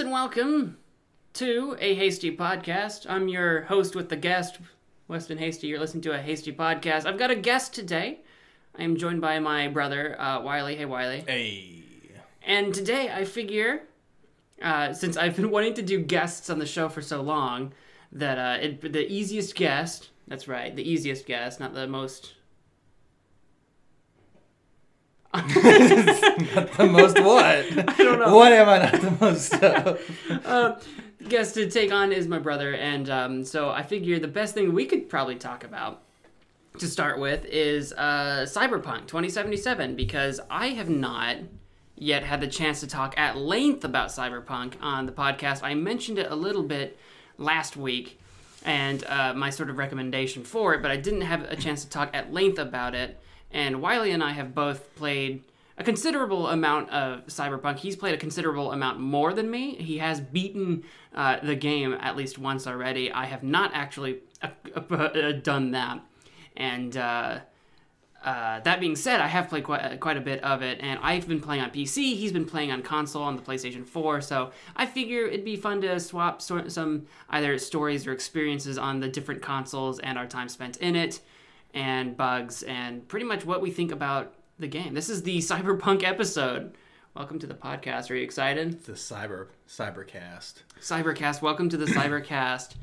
And welcome to a Hasty podcast. I'm your host with the guest, Weston Hasty. You're listening to a Hasty podcast. I've got a guest today. I am joined by my brother, uh, Wiley. Hey, Wiley. Hey. And today I figure, uh, since I've been wanting to do guests on the show for so long, that uh, it, the easiest guest, that's right, the easiest guest, not the most. not the most what? I don't know. What am I not the most of? uh, guest to take on is my brother, and um, so I figure the best thing we could probably talk about to start with is uh, Cyberpunk 2077 because I have not yet had the chance to talk at length about Cyberpunk on the podcast. I mentioned it a little bit last week and uh, my sort of recommendation for it, but I didn't have a chance to talk at length about it. And Wiley and I have both played a considerable amount of Cyberpunk. He's played a considerable amount more than me. He has beaten uh, the game at least once already. I have not actually uh, uh, done that. And uh, uh, that being said, I have played quite, quite a bit of it, and I've been playing on PC. He's been playing on console on the PlayStation 4, so I figure it'd be fun to swap so- some either stories or experiences on the different consoles and our time spent in it, and bugs, and pretty much what we think about the game. This is the Cyberpunk episode. Welcome to the podcast. Are you excited? The cyber cybercast. Cybercast. Welcome to the Cybercast.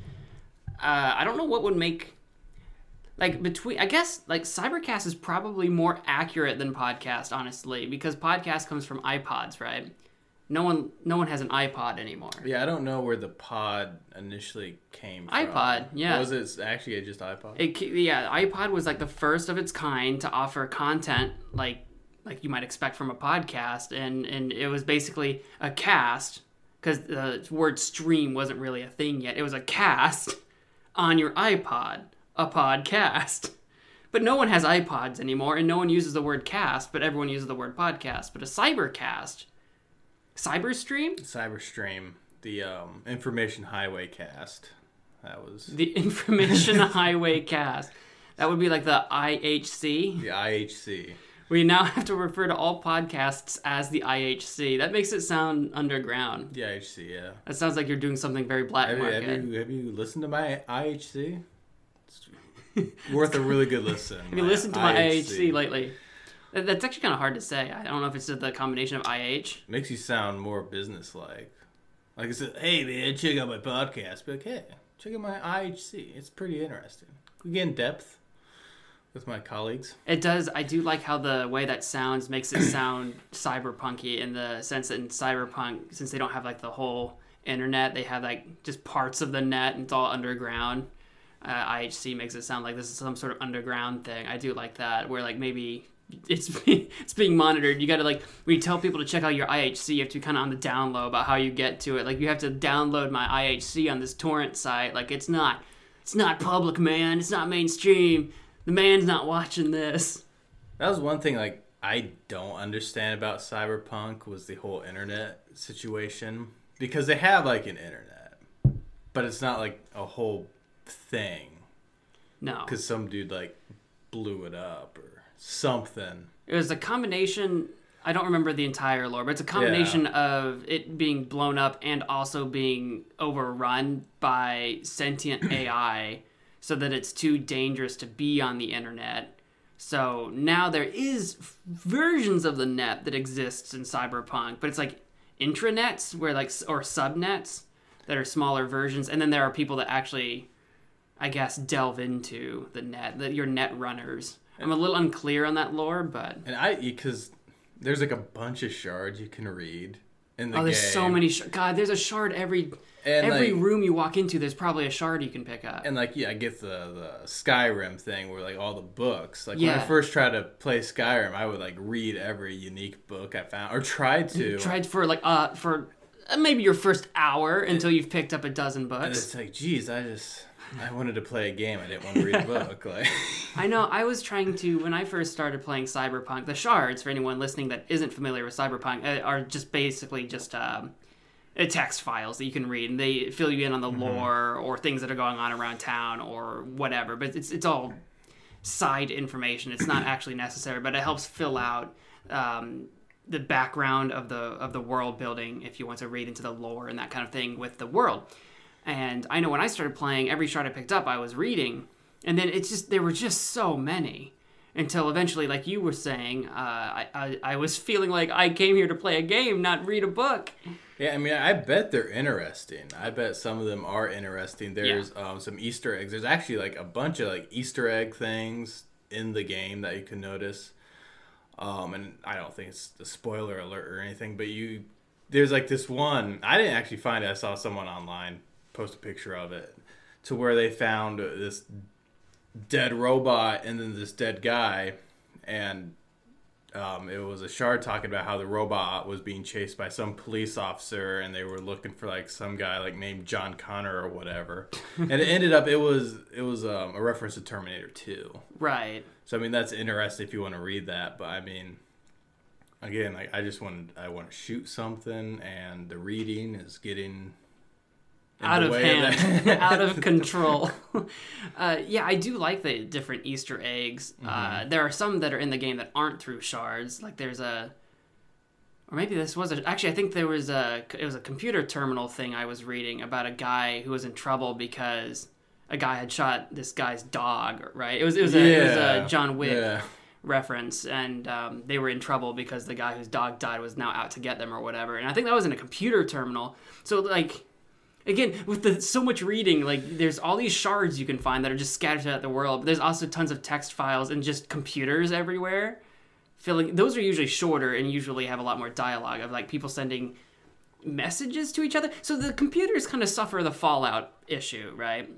Uh, I don't know what would make like between I guess like Cybercast is probably more accurate than podcast, honestly, because podcast comes from iPods, right? No one no one has an iPod anymore. Yeah, I don't know where the pod initially came from. iPod, yeah. Was it actually just iPod? It yeah, iPod was like the first of its kind to offer content like like you might expect from a podcast, and and it was basically a cast because the word stream wasn't really a thing yet. It was a cast on your iPod a podcast. But no one has iPods anymore, and no one uses the word cast, but everyone uses the word podcast. But a cybercast, cyberstream, Cyberstream, the um, Information Highway cast. That was the Information Highway Cast. That would be like the IHC. the IHC. We now have to refer to all podcasts as the IHC. That makes it sound underground. The IHC, yeah. That sounds like you're doing something very black Have market. have you have you listened to my IHC? It's worth a really good listen. Have you listened to my IHC lately? That- That's actually kind of hard to say. I don't know if it's the combination of IH. Makes you sound more business-like. Like I said, hey man, check out my podcast. Be like, hey, check out my IHC. It's pretty interesting. We get in depth with my colleagues. It does. I do like how the way that sounds makes it sound cyberpunky in the sense that in cyberpunk, since they don't have like the whole internet, they have like just parts of the net and it's all underground. Uh, IHC makes it sound like this is some sort of underground thing. I do like that, where like maybe it's it's being monitored. You got to like when you tell people to check out your IHC, you have to be kind of on the down low about how you get to it. Like you have to download my IHC on this torrent site. Like it's not it's not public, man. It's not mainstream. The man's not watching this. That was one thing like I don't understand about cyberpunk was the whole internet situation because they have like an internet, but it's not like a whole thing No. because some dude like blew it up or something. It was a combination. I don't remember the entire lore, but it's a combination of it being blown up and also being overrun by sentient AI, so that it's too dangerous to be on the internet. So now there is versions of the net that exists in Cyberpunk, but it's like intranets, where like or subnets that are smaller versions, and then there are people that actually, I guess, delve into the net, that your net runners. I'm a little unclear on that lore, but And I because there's like a bunch of shards you can read in the oh, there's so many. Sh- God, there's a shard every And, every like- room you walk into. There's probably a shard you can pick up. And like yeah, I get the the Skyrim thing where like all the books. Like when I first tried to play Skyrim, I would like read every unique book I found or tried to. Tried for like uh for uh, maybe your first hour until you've picked up a dozen and books. it's like, geez, I just I wanted to play a game. I didn't want to read a book. Like I know. I was trying to when I first started playing Cyberpunk. The shards, for anyone listening that isn't familiar with Cyberpunk, uh, are just basically just um, uh, text files that you can read, and they fill you in on the lore or things that are going on around town or whatever. But it's it's all side information. It's not actually necessary, but it helps fill out um, the background of the of the world building if you want to read into the lore and that kind of thing with the world. And I know when I started playing, every shard I picked up, I was reading, and then it's just there were just so many until eventually, like you were saying, uh, I, I I was feeling like I came here to play a game, not read a book. Yeah, I mean, I bet they're interesting. I bet some of them are interesting. There's um, some Easter eggs. There's actually like a bunch of like Easter egg things in the game that you can notice. Um, and I don't think it's a spoiler alert or anything, but you there's like this one. I didn't actually find it. I saw someone online post a picture of it to where they found this dead robot and then this dead guy, and um, it was a shard talking about how the robot was being chased by some police officer and they were looking for like some guy like named John Connor or whatever. and it ended up it was it was um, a reference to Terminator 2. Right. So I mean that's interesting if you want to read that, but I mean again like I just want I want to shoot something and the reading is getting in out of hand, out of control. uh, yeah, I do like the different Easter eggs. Uh, Mm-hmm. there are some that are in the game that aren't through shards. Like there's a, or maybe this was a, actually I think there was a it was a computer terminal thing I was reading about a guy who was in trouble because a guy had shot this guy's dog. Right? It was it was a, it was a John Wick yeah. reference, and um, they were in trouble because the guy whose dog died was now out to get them or whatever. And I think that was in a computer terminal. So like, again, with the so much reading, like there's all these shards you can find that are just scattered throughout the world. But there's also tons of text files and just computers everywhere. Filling those are usually shorter and usually have a lot more dialogue of like people sending messages to each other. So the computers kind of suffer the fallout issue, right?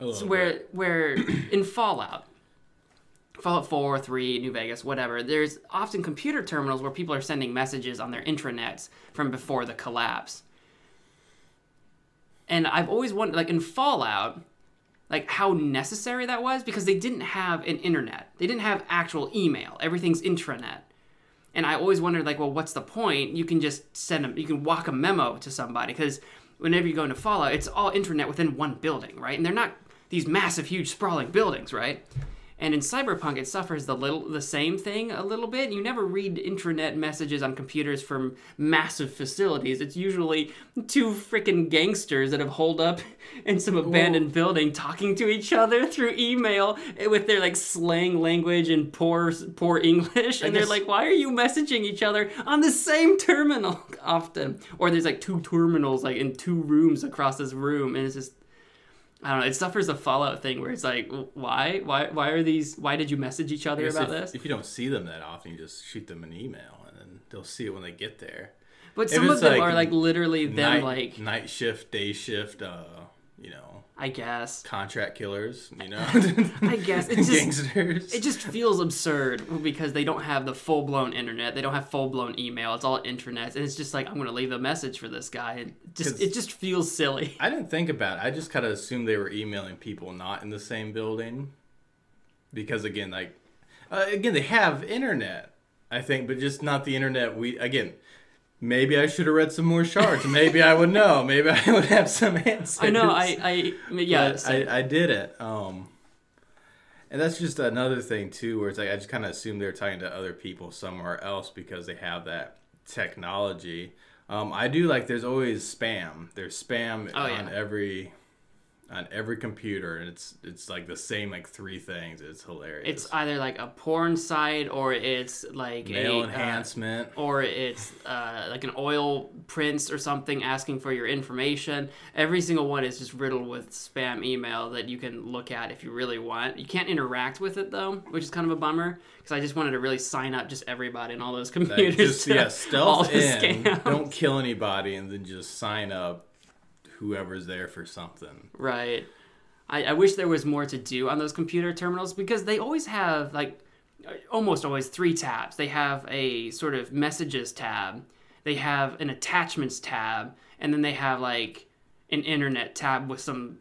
So where bit. where in Fallout, Fallout 4, 3, New Vegas, whatever, there's often computer terminals where people are sending messages on their intranets from before the collapse. And I've always wondered, like in Fallout, like how necessary that was because they didn't have an internet. They didn't have actual email. Everything's intranet. And I always wondered, like, well, what's the point? You can just send them, you can walk a memo to somebody because whenever you go into Fallout, it's all intranet within one building, right? And they're not these massive, huge, sprawling buildings, right? And in Cyberpunk, it suffers the little the same thing a little bit. You never read intranet messages on computers from massive facilities. It's usually two freaking gangsters that have holed up in some abandoned building talking to each other through email with their like slang language and poor poor English. And they're like, "Why are you messaging each other on the same terminal often?" Or there's like two terminals like in two rooms across this room, and it's just I don't know. It suffers a Fallout thing where it's like, why, why, why are these? Why did you message each other about if, this? if you don't see them that often, you just shoot them an email and then they'll see it when they get there. But if some of them like are like literally them, night, like night shift, day shift, uh, you know, I guess. contract killers, you know. I guess. It just- gangsters. It just feels absurd because they don't have the full blown internet. They don't have full blown email. It's all internet, and it's just like I'm gonna leave a message for this guy. And just it just feels silly. I didn't think about it. I just kind of assumed they were emailing people not in the same building. Because again, like, uh, again, they have internet, I think, but just not the internet we, again, maybe I should have read some more shards. maybe I would know. Maybe I would have some answers. I know. I, I, yeah. I, I did it. Um, and that's just another thing too, where it's like I just kind of assume they're talking to other people somewhere else because they have that technology. Um, I do like. There's always spam. There's spam Oh, on yeah. every on every computer, and it's it's like the same like three things. It's hilarious. it's either like a porn site or it's like male a, uh, enhancement. or it's uh, like an oil prince or something asking for your information. Every single one is just riddled with spam email that you can look at if you really want. You can't interact with it though, which is kind of a bummer because I just wanted to really sign up just everybody in all those Like, computers. just to yeah, all stealth in. scams. Don't kill anybody, and then just sign up whoever's there for something. Right. I, I wish there was more to do on those computer terminals because they always have like almost always three tabs. They have a sort of messages tab, they have an attachments tab, and then they have like an internet tab with some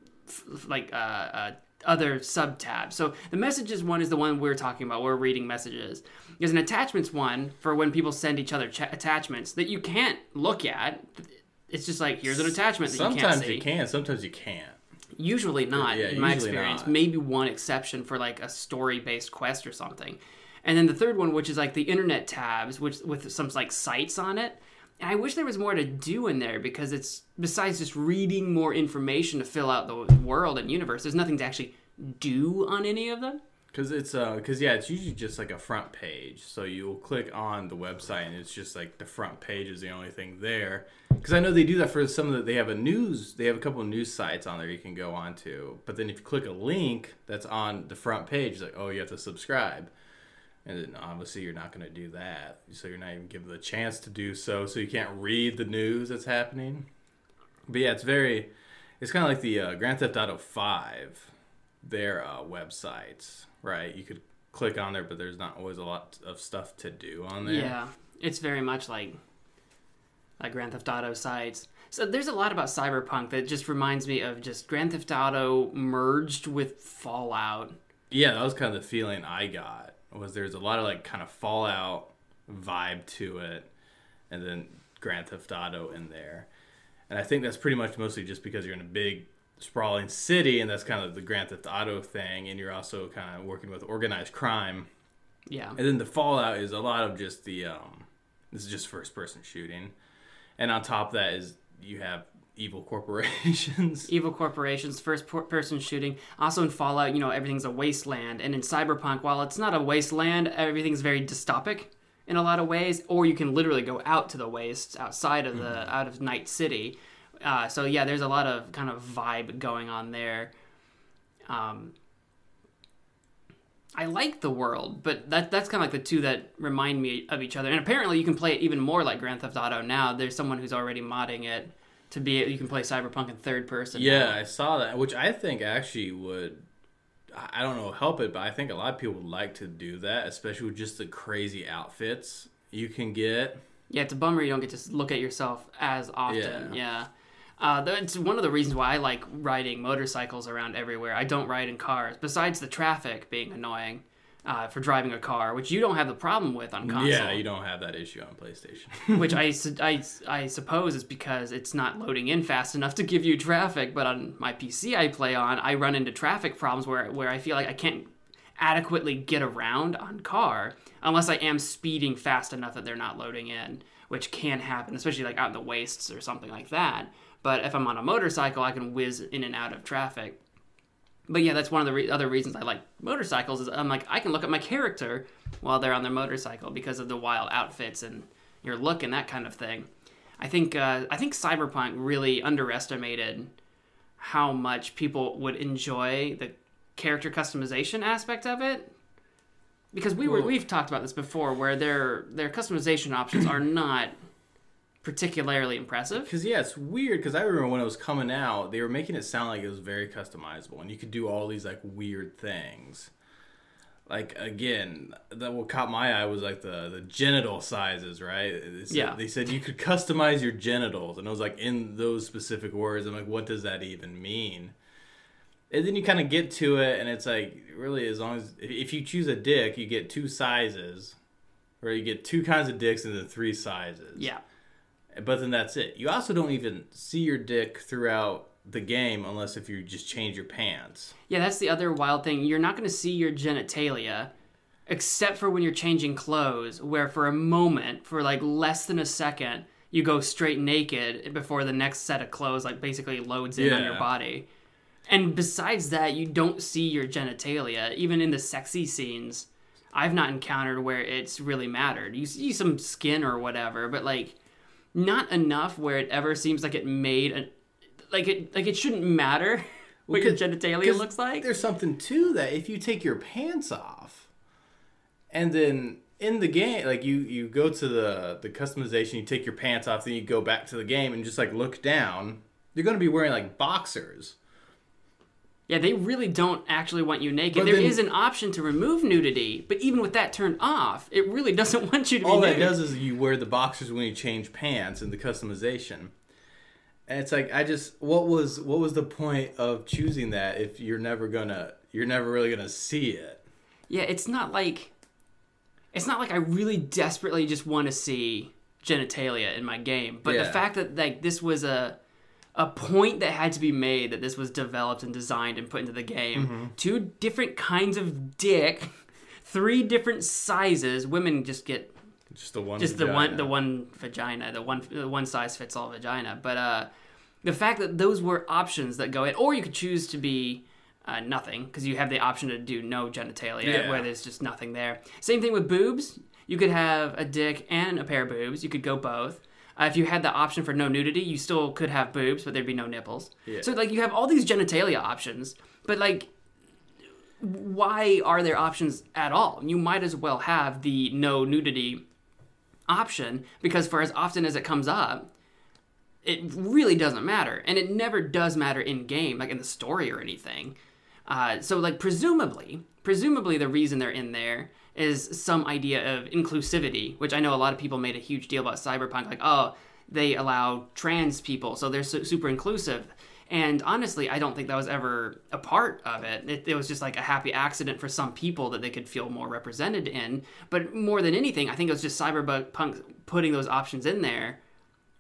like uh, uh, other sub tabs. So the messages one is the one we're talking about. We're reading messages. There's an attachments one for when people send each other ch- attachments that you can't look at. It's just like here's an attachment that you can't Sometimes see. you can, sometimes you can't. Usually not, Yeah, in my experience. not. Maybe one exception for like a story based quest or something. and then the third one, which is like the internet tabs, which with some like sites on it. And I wish there was more to do in there because it's besides just reading more information to fill out the world and universe. There's nothing to actually do on any of them. Cause it's uh, cause yeah, it's usually just like a front page. So you'll click on the website, and it's just like the front page is the only thing there. Cause I know they do that for some of the. They have a news. They have a couple of news sites on there you can go on to. But then if you click a link that's on the front page, it's like oh, you have to subscribe, and then obviously you're not to do that. So you're not even given the chance to do so. So you can't read the news that's happening. But yeah, it's very. It's kind of like the uh, Grand Theft Auto Five, their uh, websites right? You could click on there, but there's not always a lot of stuff to do on there. Yeah, it's very much like like Grand Theft Auto sites. So there's a lot about Cyberpunk that just reminds me of just Grand Theft Auto merged with Fallout. Yeah, that was kind of the feeling I got. Was there's a lot of like kind of Fallout vibe to it, and then Grand Theft Auto in there. And I think that's pretty much mostly just because you're in a big sprawling city, and that's kind of the Grand Theft Auto thing, and you're also kind of working with organized crime. Yeah. And then the Fallout is a lot of just the um, this is just first person shooting, and on top of that is you have evil corporations. Evil corporations, first person shooting. Also in Fallout, you know, everything's a wasteland, and in Cyberpunk, while it's not a wasteland, everything's very dystopic in a lot of ways. Or you can literally go out to the wastes outside of the mm-hmm. out of Night City uh, so yeah, there's a lot of kind of vibe going on there. Um, I like the world, but that that's kind of like the two that remind me of each other. And apparently, you can play it even more like Grand Theft Auto now. There's someone who's already modding it to be you can play Cyberpunk in third person. Yeah, now. I saw that, which I think actually would. I don't know help it, but I think a lot of people would like to do that, especially with just the crazy outfits you can get. Yeah, it's a bummer you don't get to look at yourself as often. Yeah. yeah. Uh, that's one of the reasons why I like riding motorcycles around everywhere. I don't ride in cars, besides the traffic being annoying uh, for driving a car, which you don't have the problem with on console. Yeah, you don't have that issue on PlayStation. which I, I, I suppose is because it's not loading in fast enough to give you traffic. But on my PC I play on, I run into traffic problems where, where I feel like I can't adequately get around on car unless I am speeding fast enough that they're not loading in, which can happen, especially like out in the wastes or something like that. But if I'm on a motorcycle, I can whiz in and out of traffic. But yeah, that's one of the re- other reasons I like motorcycles. Is I'm like I can look at my character while they're on their motorcycle because of the wild outfits and your look and that kind of thing. I think uh, I think Cyberpunk really underestimated how much people would enjoy the character customization aspect of it because we were we've talked about this before where their their customization options are not particularly impressive. Because yeah, it's weird. Because I remember when it was coming out, they were making it sound like it was very customizable, and you could do all these like weird things. Like again, that what caught my eye was like the the genital sizes, right? Said, yeah. They said you could customize your genitals, and I was like in those specific words. I'm like, what does that even mean? And then you kind of get to it, and it's like really as long as if you choose a dick, you get two sizes, or you get two kinds of dicks and then three sizes. Yeah but then that's it. You also don't even see your dick throughout the game unless if you just change your pants. Yeah, that's the other wild thing. You're not going to see your genitalia except for when you're changing clothes, where for a moment, for like less than a second, you go straight naked before the next set of clothes like basically loads in yeah. on your body. And besides that, you don't see your genitalia even in the sexy scenes. I've not encountered where it's really mattered. You see some skin or whatever, but like not enough where it ever seems like it made a like it like it shouldn't matter what your genitalia looks like. There's something to that. If you take your pants off, and then in the game, like you you go to the the customization, you take your pants off, then you go back to the game and just like look down. You're gonna be wearing like boxers. Yeah, they really don't actually want you naked. But there then, is an option to remove nudity, but even with that turned off, it really doesn't want you to all be All that does is you wear the boxers when you change pants in the customization. And it's like I just what was what was the point of choosing that if you're never gonna you're never really gonna see it. Yeah, it's not like it's not like I really desperately just want to see genitalia in my game, but yeah. the fact that like this was a a point that had to be made that this was developed and designed and put into the game. Mm-hmm. Two different kinds of dick three different sizes. Women just get Just the one. just the one vagina. the one vagina, the one the one size fits all vagina. But uh, the fact that those were options that go in, or you could choose to be uh, nothing because you have the option to do no genitalia Yeah. where there's just nothing there. Same thing with boobs. You could have a dick and a pair of boobs. You could go both. Uh, if you had the option for no nudity, you still could have boobs, but there'd be no nipples. Yeah. So like you have all these genitalia options, but like why are there options at all? You might as well have the no nudity option because for as often as it comes up, it really doesn't matter, and it never does matter in game, like in the story or anything. Uh, so, like, presumably, presumably the reason they're in there is some idea of inclusivity, which I know a lot of people made a huge deal about Cyberpunk, like, oh, they allow trans people, so they're su- super inclusive. And honestly, I don't think that was ever a part of it. it. It was just like a happy accident for some people that they could feel more represented in. But more than anything, I think it was just Cyberpunk putting those options in there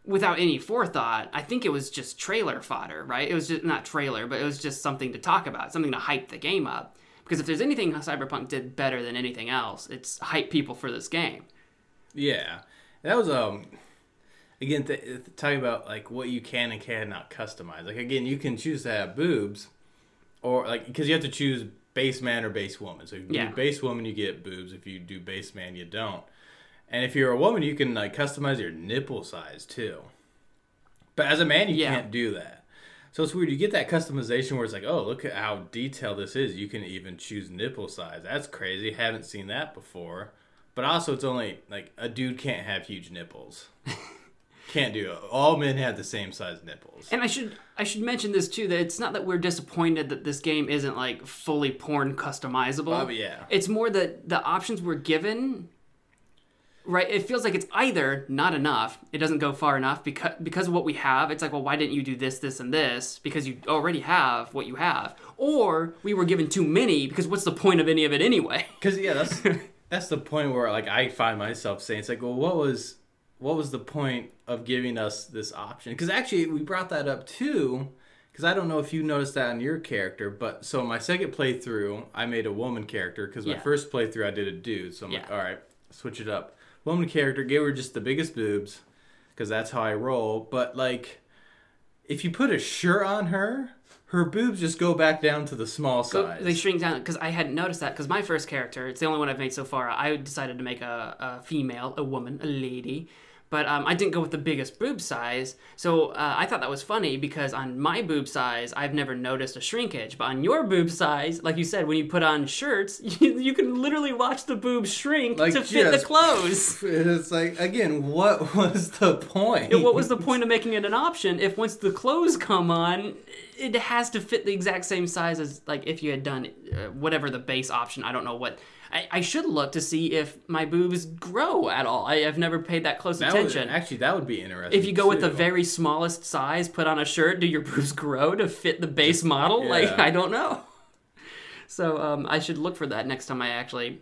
without any forethought. I think it was just trailer fodder, right? It was just not trailer, but it was just something to talk about, something to hype the game up. Because if there's anything Cyberpunk did better than anything else, it's hype people for this game. Yeah, that was um. Again, th- talking about like what you can and cannot customize. Like again, you can choose to have boobs, or like because you have to choose base man or base woman. So if you Yeah. do base woman, you get boobs. If you do base man, you don't. And if you're a woman, you can like customize your nipple size too. But as a man, you Yeah. can't do that. So it's weird. You get that customization where it's like, oh, look at how detailed this is. You can even choose nipple size. That's crazy. Haven't seen that before. But also, it's only like a dude can't have huge nipples. can't do it. All men have the same size nipples. And I should I should mention this too that it's not that we're disappointed that this game isn't like fully porn customizable. Oh, yeah. It's more that the options we're given right it feels like it's either not enough it doesn't go far enough because because of what we have it's like well why didn't you do this this and this because you already have what you have or we were given too many because what's the point of any of it anyway Because yeah, that's that's the point where like I find myself saying it's like, well, what was what was the point of giving us this option? Because actually, we brought that up too. Because I don't know if you noticed that on your character, but so my second playthrough, I made a woman character. Because my Yeah. first playthrough, I did a dude. So I'm like, all right, switch it up. Woman character, gave her just the biggest boobs, because that's how I roll. But like, if you put a shirt on her, her boobs just go back down to the small size. they shrink down because I hadn't noticed that because my first character, it's the only one I've made so far. I decided to make a, a female, a woman, a lady, but um, I didn't go with the biggest boob size. So uh, I thought that was funny because on my boob size, I've never noticed a shrinkage. But on your boob size, like you said, when you put on shirts, you, you can literally watch the boobs shrink Like, to fit the clothes. It's like again, what was the point? what was the point of making it an option if once the clothes come on, it has to fit the exact same size as like if you had done uh, whatever the base option. I don't know what. I, I should look to see if my boobs grow at all. I have never paid that close That would, attention. actually, that would be interesting. if you go with the very smallest size, put on a shirt, do your boobs grow to fit the base model? Like. I don't know. So um, I should look for that next time I actually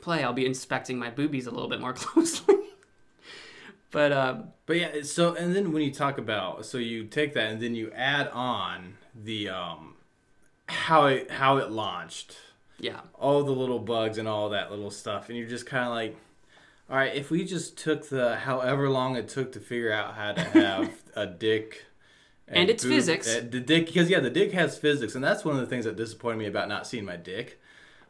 play. I'll be inspecting my boobies a little bit more closely. but um, But yeah, so and then when you talk about, so you take that and then you add on the um how it how it launched, yeah, all the little bugs and all that little stuff, and you're just kind of like, all right, if we just took the however long it took to figure out how to have a dick. And it's physics. uh, the dick, because yeah, the dick has physics, and that's one of the things that disappointed me about not seeing my dick,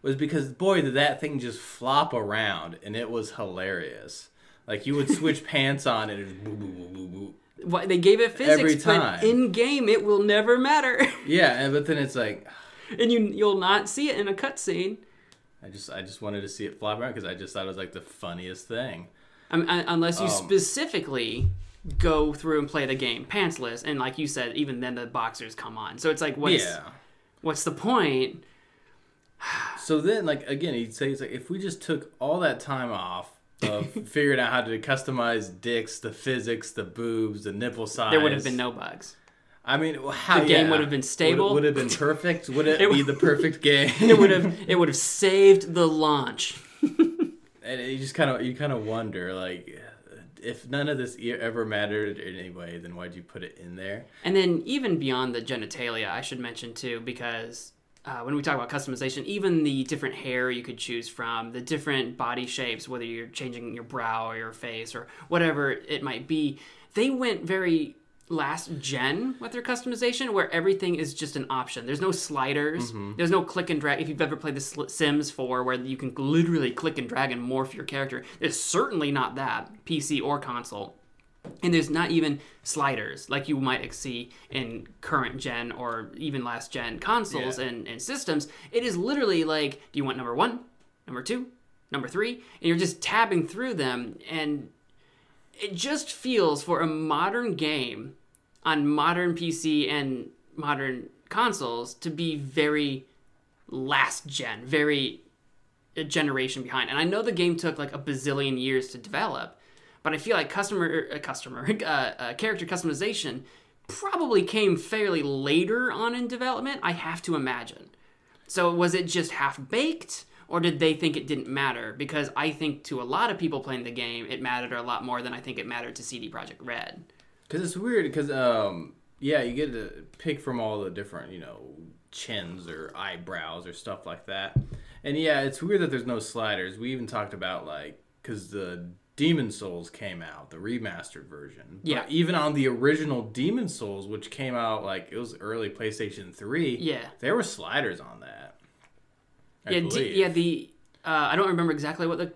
was because boy, did that thing just flop around, and it was hilarious. Like you would switch pants on, and it just boo, boo, boo, boo, boo. Why they gave it physics, Every but time. in game it will never matter, Yeah, and but then it's like, and you you'll not see it in a cutscene. I just I just wanted to see it flop around because I just thought it was like the funniest thing. I mean, un- unless you Um, specifically go through and play the game pantsless, and like you said, even then the boxers come on. So it's like, what's yeah. what's the point? So then, like again, he'd say it's like if we just took all that time off of figuring out how to customize dicks, the physics, the boobs, the nipple size, There would have been no bugs. I mean, how The game yeah. would have been stable. Would, would have been perfect. Would it, It be the perfect game? It would have it would have saved the launch. and you just kind of you kind of wonder like. If none of this ever mattered in any way, then why'd you put it in there? And then even beyond the genitalia, I should mention too, because uh, when we talk about customization, even the different hair you could choose from, the different body shapes, whether you're changing your brow or your face or whatever it might be, they went very last gen with their customization where everything is just an option. There's no sliders. Mm-hmm. There's no click and drag. If you've ever played the Sims 4 where you can literally click and drag and morph your character, it's certainly not that, PC or console. And there's not even sliders like you might see in current gen or even last gen consoles Yeah. and, and systems. It is literally like, do you want number one, number two, number three? And you're just tabbing through them. And it just feels for a modern game on modern PC and modern consoles to be very last gen, very a generation behind. And I know the game took like a bazillion years to develop, but I feel like customer uh, customer uh, uh, character customization probably came fairly later on in development. I have to imagine. So was it just half baked? Or did they think it didn't matter? Because I think to a lot of people playing the game, it mattered a lot more than I think it mattered to CD Projekt Red. Because it's weird. Because um, yeah, you get to pick from all the different you know chins or eyebrows or stuff like that. And yeah, it's weird that there's no sliders. We even talked about like because the Demon Souls came out, the remastered version. But Yeah. even on the original Demon Souls, which came out like it was early PlayStation Three. Yeah. there were sliders on that. I yeah, d- yeah. The uh, I don't remember exactly what the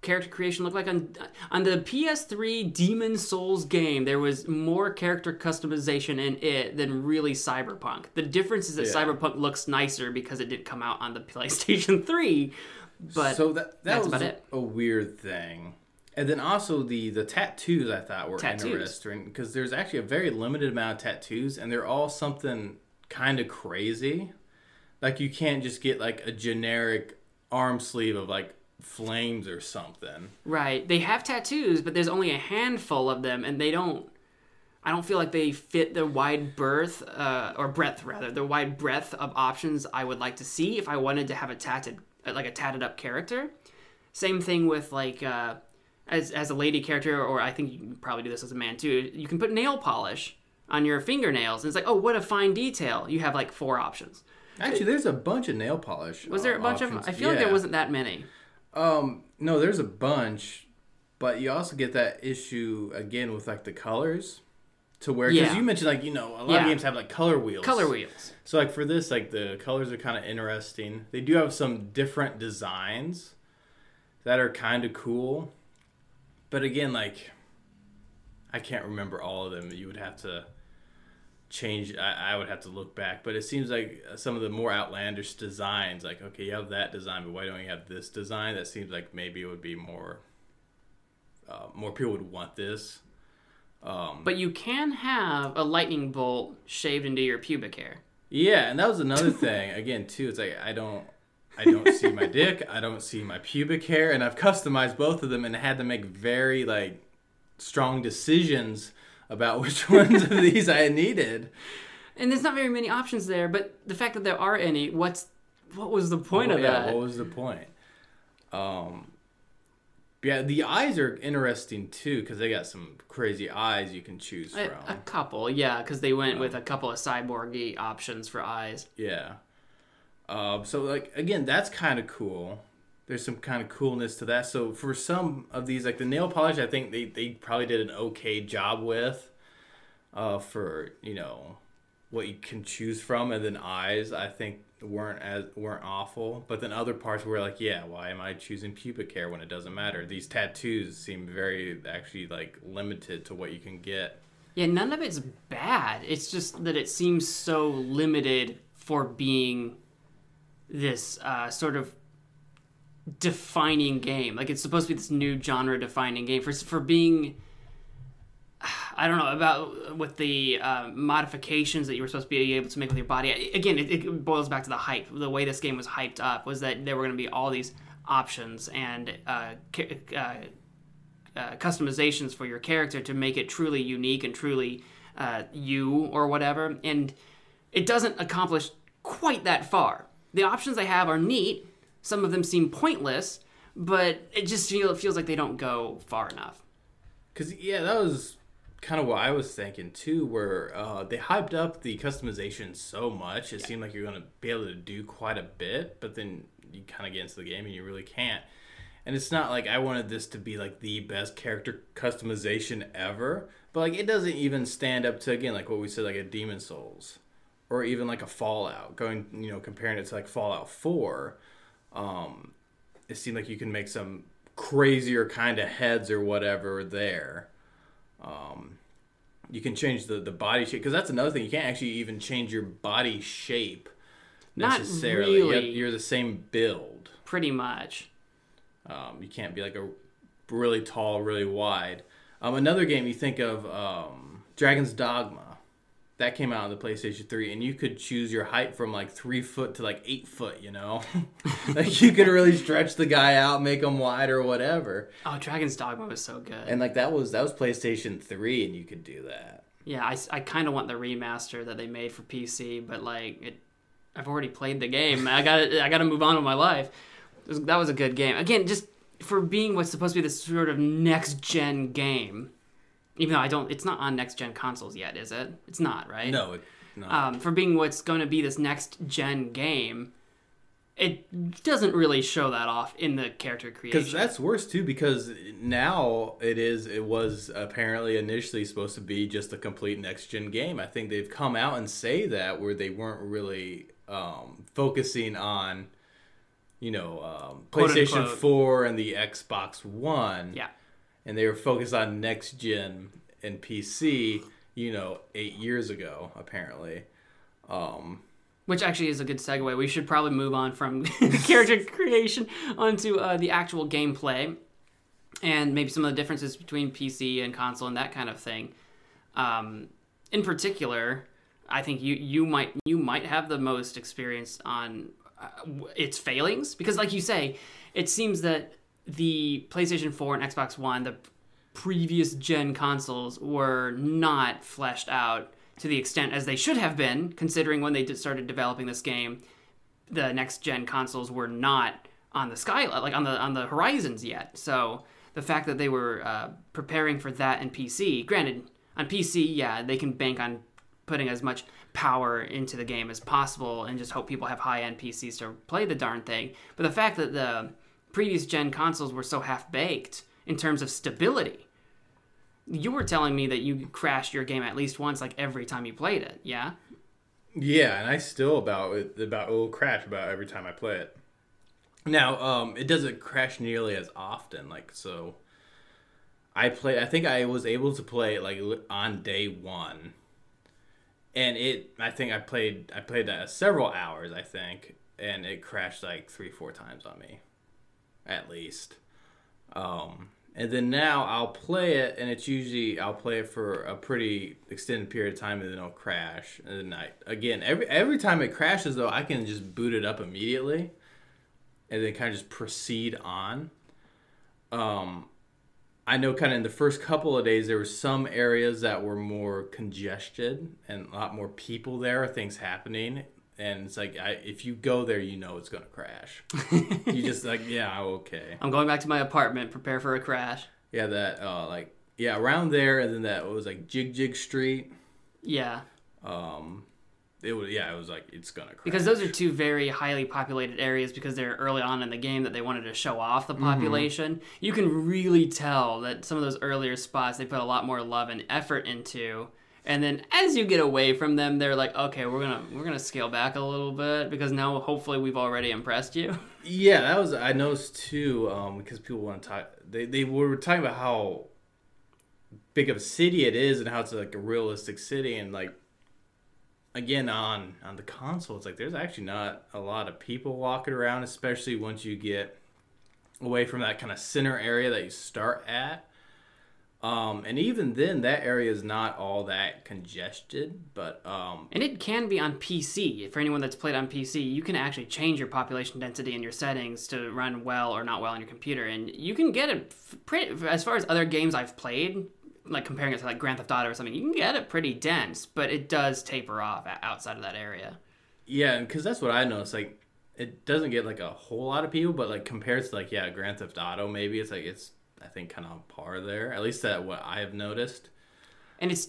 character creation looked like on on the PS3 Demon Souls game. There was more character customization in it than really Cyberpunk. The difference is that Yeah. Cyberpunk looks nicer because it did come out on the PlayStation 3. But so that that that's was about it. a weird thing. And then also the the tattoos I thought were Tattoos. interesting because there's actually a very limited amount of tattoos and they're all something kind of crazy. Like you can't just get like a generic arm sleeve of like flames or something. Right. They have tattoos, but there's only a handful of them, and they don't. I don't feel like they fit the wide berth, uh, or breadth rather, the wide breadth of options I would like to see if I wanted to have a tatted, like a tatted up character. Same thing with like, uh, as as a lady character, or I think you can probably do this as a man too. You can put nail polish on your fingernails, and it's like, oh, what a fine detail. You have like four options. Actually, there's a bunch of nail polish. Was there a uh, bunch options. of? I feel like there wasn't that many. Um, no, there's a bunch, but you also get that issue again with like the colors, to where because Yeah. you mentioned like you know a lot Yeah. of games have like color wheels. Color wheels. So like for this, like the colors are kind of interesting. They do have some different designs that are kind of cool, but again, like I can't remember all of them. You would have to change. I, I would have to look back, but it seems like some of the more outlandish designs, like okay, you have that design, but why don't you have this design? That seems like maybe it would be more. Uh, more people would want this. Um, But you can have a lightning bolt shaved into your pubic hair. Yeah, and that was another thing. Again, too, it's like I don't, I don't see my dick, I don't see my pubic hair, and I've customized both of them and had to make very like strong decisions about which ones of these I needed. And there's not very many options there, but the fact that there are any, what's what was the point of yeah, that? what was the point? Um, yeah, the eyes are interesting too because they got some crazy eyes you can choose from. a couple, yeah, because they went with a couple of cyborgy options for eyes. Yeah. Um, so like again, that's kind of cool. There's some kind of coolness to that. So for some of these, like the nail polish, I think they, they probably did an okay job with. Uh, for you know, what you can choose from, and then eyes, I think weren't as weren't awful. But then other parts were like, yeah, why am I choosing pubic hair when it doesn't matter? These tattoos seem very actually like limited to what you can get. Yeah, none of it's bad. It's just that it seems so limited for being this uh, sort of defining game. Like it's supposed to be this new genre defining game for for being. I don't know about with the uh, modifications that you were supposed to be able to make with your body. Again, it, it boils back to the hype. The way this game was hyped up was that there were going to be all these options and uh, uh, uh, customizations for your character to make it truly unique and truly uh, you or whatever. And it doesn't accomplish quite that far. The options they have are neat. Some of them seem pointless, but it just feel, it feels like they don't go far enough. Cause yeah, that was kind of what I was thinking too, where uh, they hyped up the customization so much, it seemed like you're going to be able to do quite a bit, but then you kind of get into the game and you really can't. And it's not like I wanted this to be like the best character customization ever, but like it doesn't even stand up to again like what we said like a Demon Souls or even like a Fallout. Going you know comparing it to like Fallout Four, um, it seemed like you can make some crazier kind of heads or whatever there. Um, you can change the the body shape because that's another thing. You can't actually even change your body shape Not necessarily. Have- really. You're the same build. Pretty much. Um, you can't be like a really tall, really wide. Um, another game you think of um, Dragon's Dogma. That came out on the PlayStation 3, and you could choose your height from like three foot to like eight foot, you know? like you could really stretch the guy out, make him wide or whatever. Oh, Dragon's Dogma was so good. And like that was that was PlayStation 3, and you could do that. yeah, I, I kind of want the remaster that they made for PC, but like it, I've already played the game. I got I got to move on with my life. Was- that was a good game. Again, just for being what's supposed to be this sort of next gen game. Even though I don't, it's not on next gen consoles yet, is it? It's not, right? No, it, no. um, for being what's going to be this next gen game, it doesn't really show that off in the character creation. Because that's worse too. Because now it is. It was apparently initially supposed to be just a complete next gen game. I think they've come out and say that where they weren't really um, focusing on, you know, um, PlayStation. Four and the Xbox One. yeah, And they were focused on next gen and PC. You know, eight years ago apparently. Um, which actually is a good segue. We should probably move on from character creation onto uh, the actual gameplay and maybe some of the differences between PC and console and that kind of thing. Um, in particular, I think you you might you might have the most experience on uh, its failings because, like you say, it seems that the PlayStation 4 and Xbox One, the previous gen consoles, were not fleshed out to the extent as they should have been, considering when they started developing this game, the next gen consoles were not on the sky like on the on the horizons yet. So the fact that they were uh, preparing for that in PC, granted, on PC, yeah, they can bank on putting as much power into the game as possible and just hope people have high end PCs to play the darn thing. But the fact that the previous gen consoles were so half baked in terms of stability. You were telling me that you crashed your game at least once, like every time you played it. Yeah. Yeah, and I still about about will crash about every time I play it. Now, um, it doesn't crash nearly as often. Like so, I play. I think I was able to play like on day one, and it. I think I played. I played that several hours. I think, and it crashed like three, four times on me, at least. Um, and then now I'll play it, and it's usually I'll play it for a pretty extended period of time, and then it'll crash. And then I again every every time it crashes though, I can just boot it up immediately, and then kind of just proceed on. Um, I know kind of in the first couple of days there were some areas that were more congested and a lot more people there, things happening. And it's like I, if you go there, you know it's gonna crash. you just like yeah, okay. I'm going back to my apartment, prepare for a crash. Yeah, that uh like yeah, around there and then that was like Jig Jig Street. Yeah. Um it was yeah, it was like it's gonna crash. Because those are two very highly populated areas because they're early on in the game that they wanted to show off the population. You can really tell that some of those earlier spots they put a lot more love and effort into. And then as you get away from them, they're like, okay, we're gonna we're gonna scale back a little bit because now hopefully we've already impressed you. Yeah, that was I noticed too, um, because people want to talk they, they were talking about how big of a city it is and how it's like a realistic city and like again on on the console it's like there's actually not a lot of people walking around especially once you get away from that kind of center area that you start at um and even then that area is not all that congested but um And it can be on PC. For anyone that's played on PC, you can actually change your population density in your settings to run well or not well on your computer, and you can get it pretty. As far as other games I've played, like comparing it to like Grand Theft Auto or something, you can get it pretty dense, but it does taper off outside of that area. Yeah, because that's what I noticed. Like, it doesn't get like a whole lot of people, but like compared to like yeah, Grand Theft Auto, maybe it's like it's I think kind of on par there. At least that what I have noticed. and it's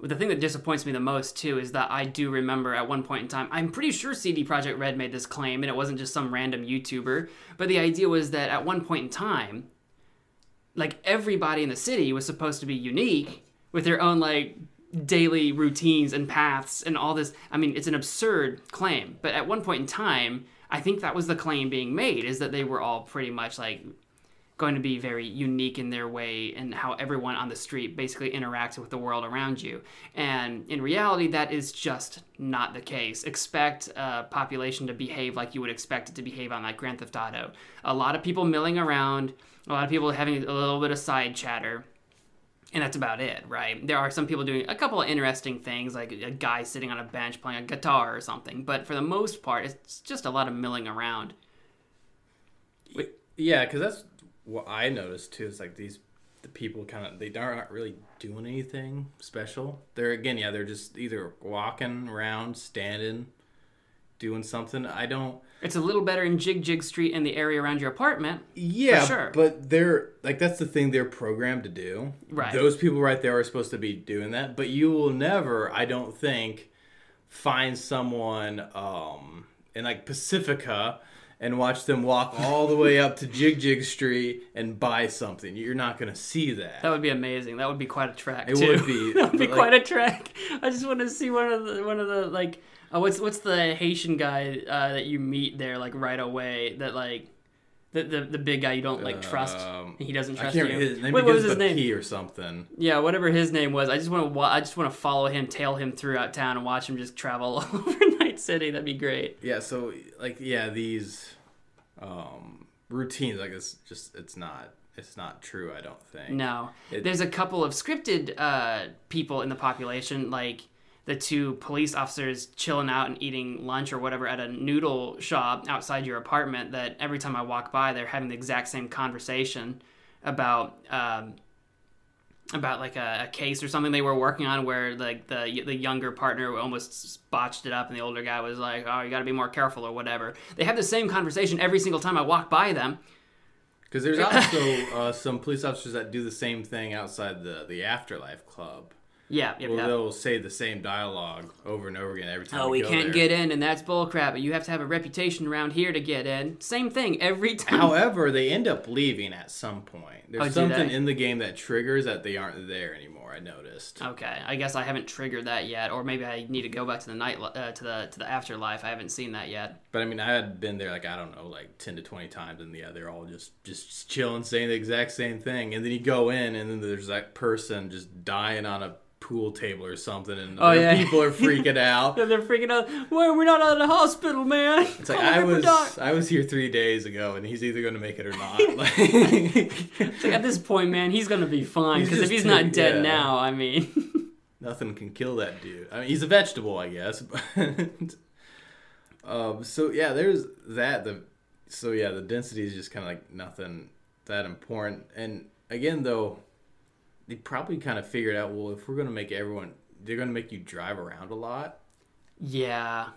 the thing that disappoints me the most too is that I do remember at one point in time, I'm pretty sure CD Projekt Red made this claim, and it wasn't just some random YouTuber. But the idea was that at one point in time, like everybody in the city was supposed to be unique with their own like daily routines and paths and all this. I mean, it's an absurd claim, but at one point in time, I think that was the claim being made is that they were all pretty much like going to be very unique in their way and how everyone on the street basically interacts with the world around you. And in reality, that is just not the case. Expect a population to behave like you would expect it to behave on like Grand Theft Auto. A lot of people milling around, a lot of people having a little bit of side chatter. And that's about it, right? There are some people doing a couple of interesting things, like a guy sitting on a bench playing a guitar or something. But for the most part, it's just a lot of milling around. Yeah, because that's what I noticed too. Is like these the people kind of they aren't really doing anything special. They're again, yeah, they're just either walking around, standing, doing something. I don't. It's a little better in Jig Jig Street and the area around your apartment. Yeah, sure. but they're like that's the thing they're programmed to do. Right. Those people right there are supposed to be doing that, but you will never, I don't think, find someone um in like Pacifica and watch them walk all the way up to Jig Jig Street and buy something. You're not gonna see that. That would be amazing. That would be quite a trek. It too. would be, that would be but, quite like- a trek. I just want to see one of the one of the like. Uh, what's what's the Haitian guy uh, that you meet there like right away? That like. The, the, the big guy you don't like trust. Um, he doesn't trust you. his name. Wait, what was his name? P or something. Yeah, whatever his name was. I just want to. Wa- I just want to follow him, tail him throughout town, and watch him just travel all over Night City. That'd be great. Yeah, so like yeah, these um routines like it's just it's not it's not true, I don't think. No, It- there's a couple of scripted uh, people in the population, like the two police officers chilling out and eating lunch or whatever at a noodle shop outside your apartment. That every time I walk by, they're having the exact same conversation about. Um, about like a, a case or something they were working on where like the the younger partner almost botched it up and the older guy was like oh you got to be more careful or whatever they have the same conversation every single time i walk by them Because there's also uh, some police officers that do the same thing outside the the Afterlife Club. Yeah yeah, Where yeah. they'll say the same dialogue over and over again every time. Oh, we can't there. get in, and that's bullcrap. But you have to have a reputation around here to get in. Same thing every time. However, they end up leaving at some point. Oh, There's do something in the game that triggers that they aren't there anymore. I noticed. Okay, I guess I haven't triggered that yet, or maybe I need to go back to the night uh, to the to the afterlife. I haven't seen that yet. But I mean, I had been there like I don't know, like ten to twenty times, and yeah, they're all just just chilling, saying the exact same thing. And then you go in, and then there's that person just dying on a pool table or something, and Oh, yeah. people are freaking out. They're freaking out. Why we're not out of the hospital, man? It's like Call I was Doc." I was here three days ago, and he's either going to make it or not. Like, at this point, man, he's gonna be fine because if he's too- not dead yeah. now, I mean, nothing can kill that dude. I mean, he's a vegetable, I guess. But um, so yeah, there's that. The so yeah, the density is just kind of like nothing that important. And again, though, they probably kind of figured out. Well, if we're gonna make everyone, they're gonna make you drive around a lot. yeah,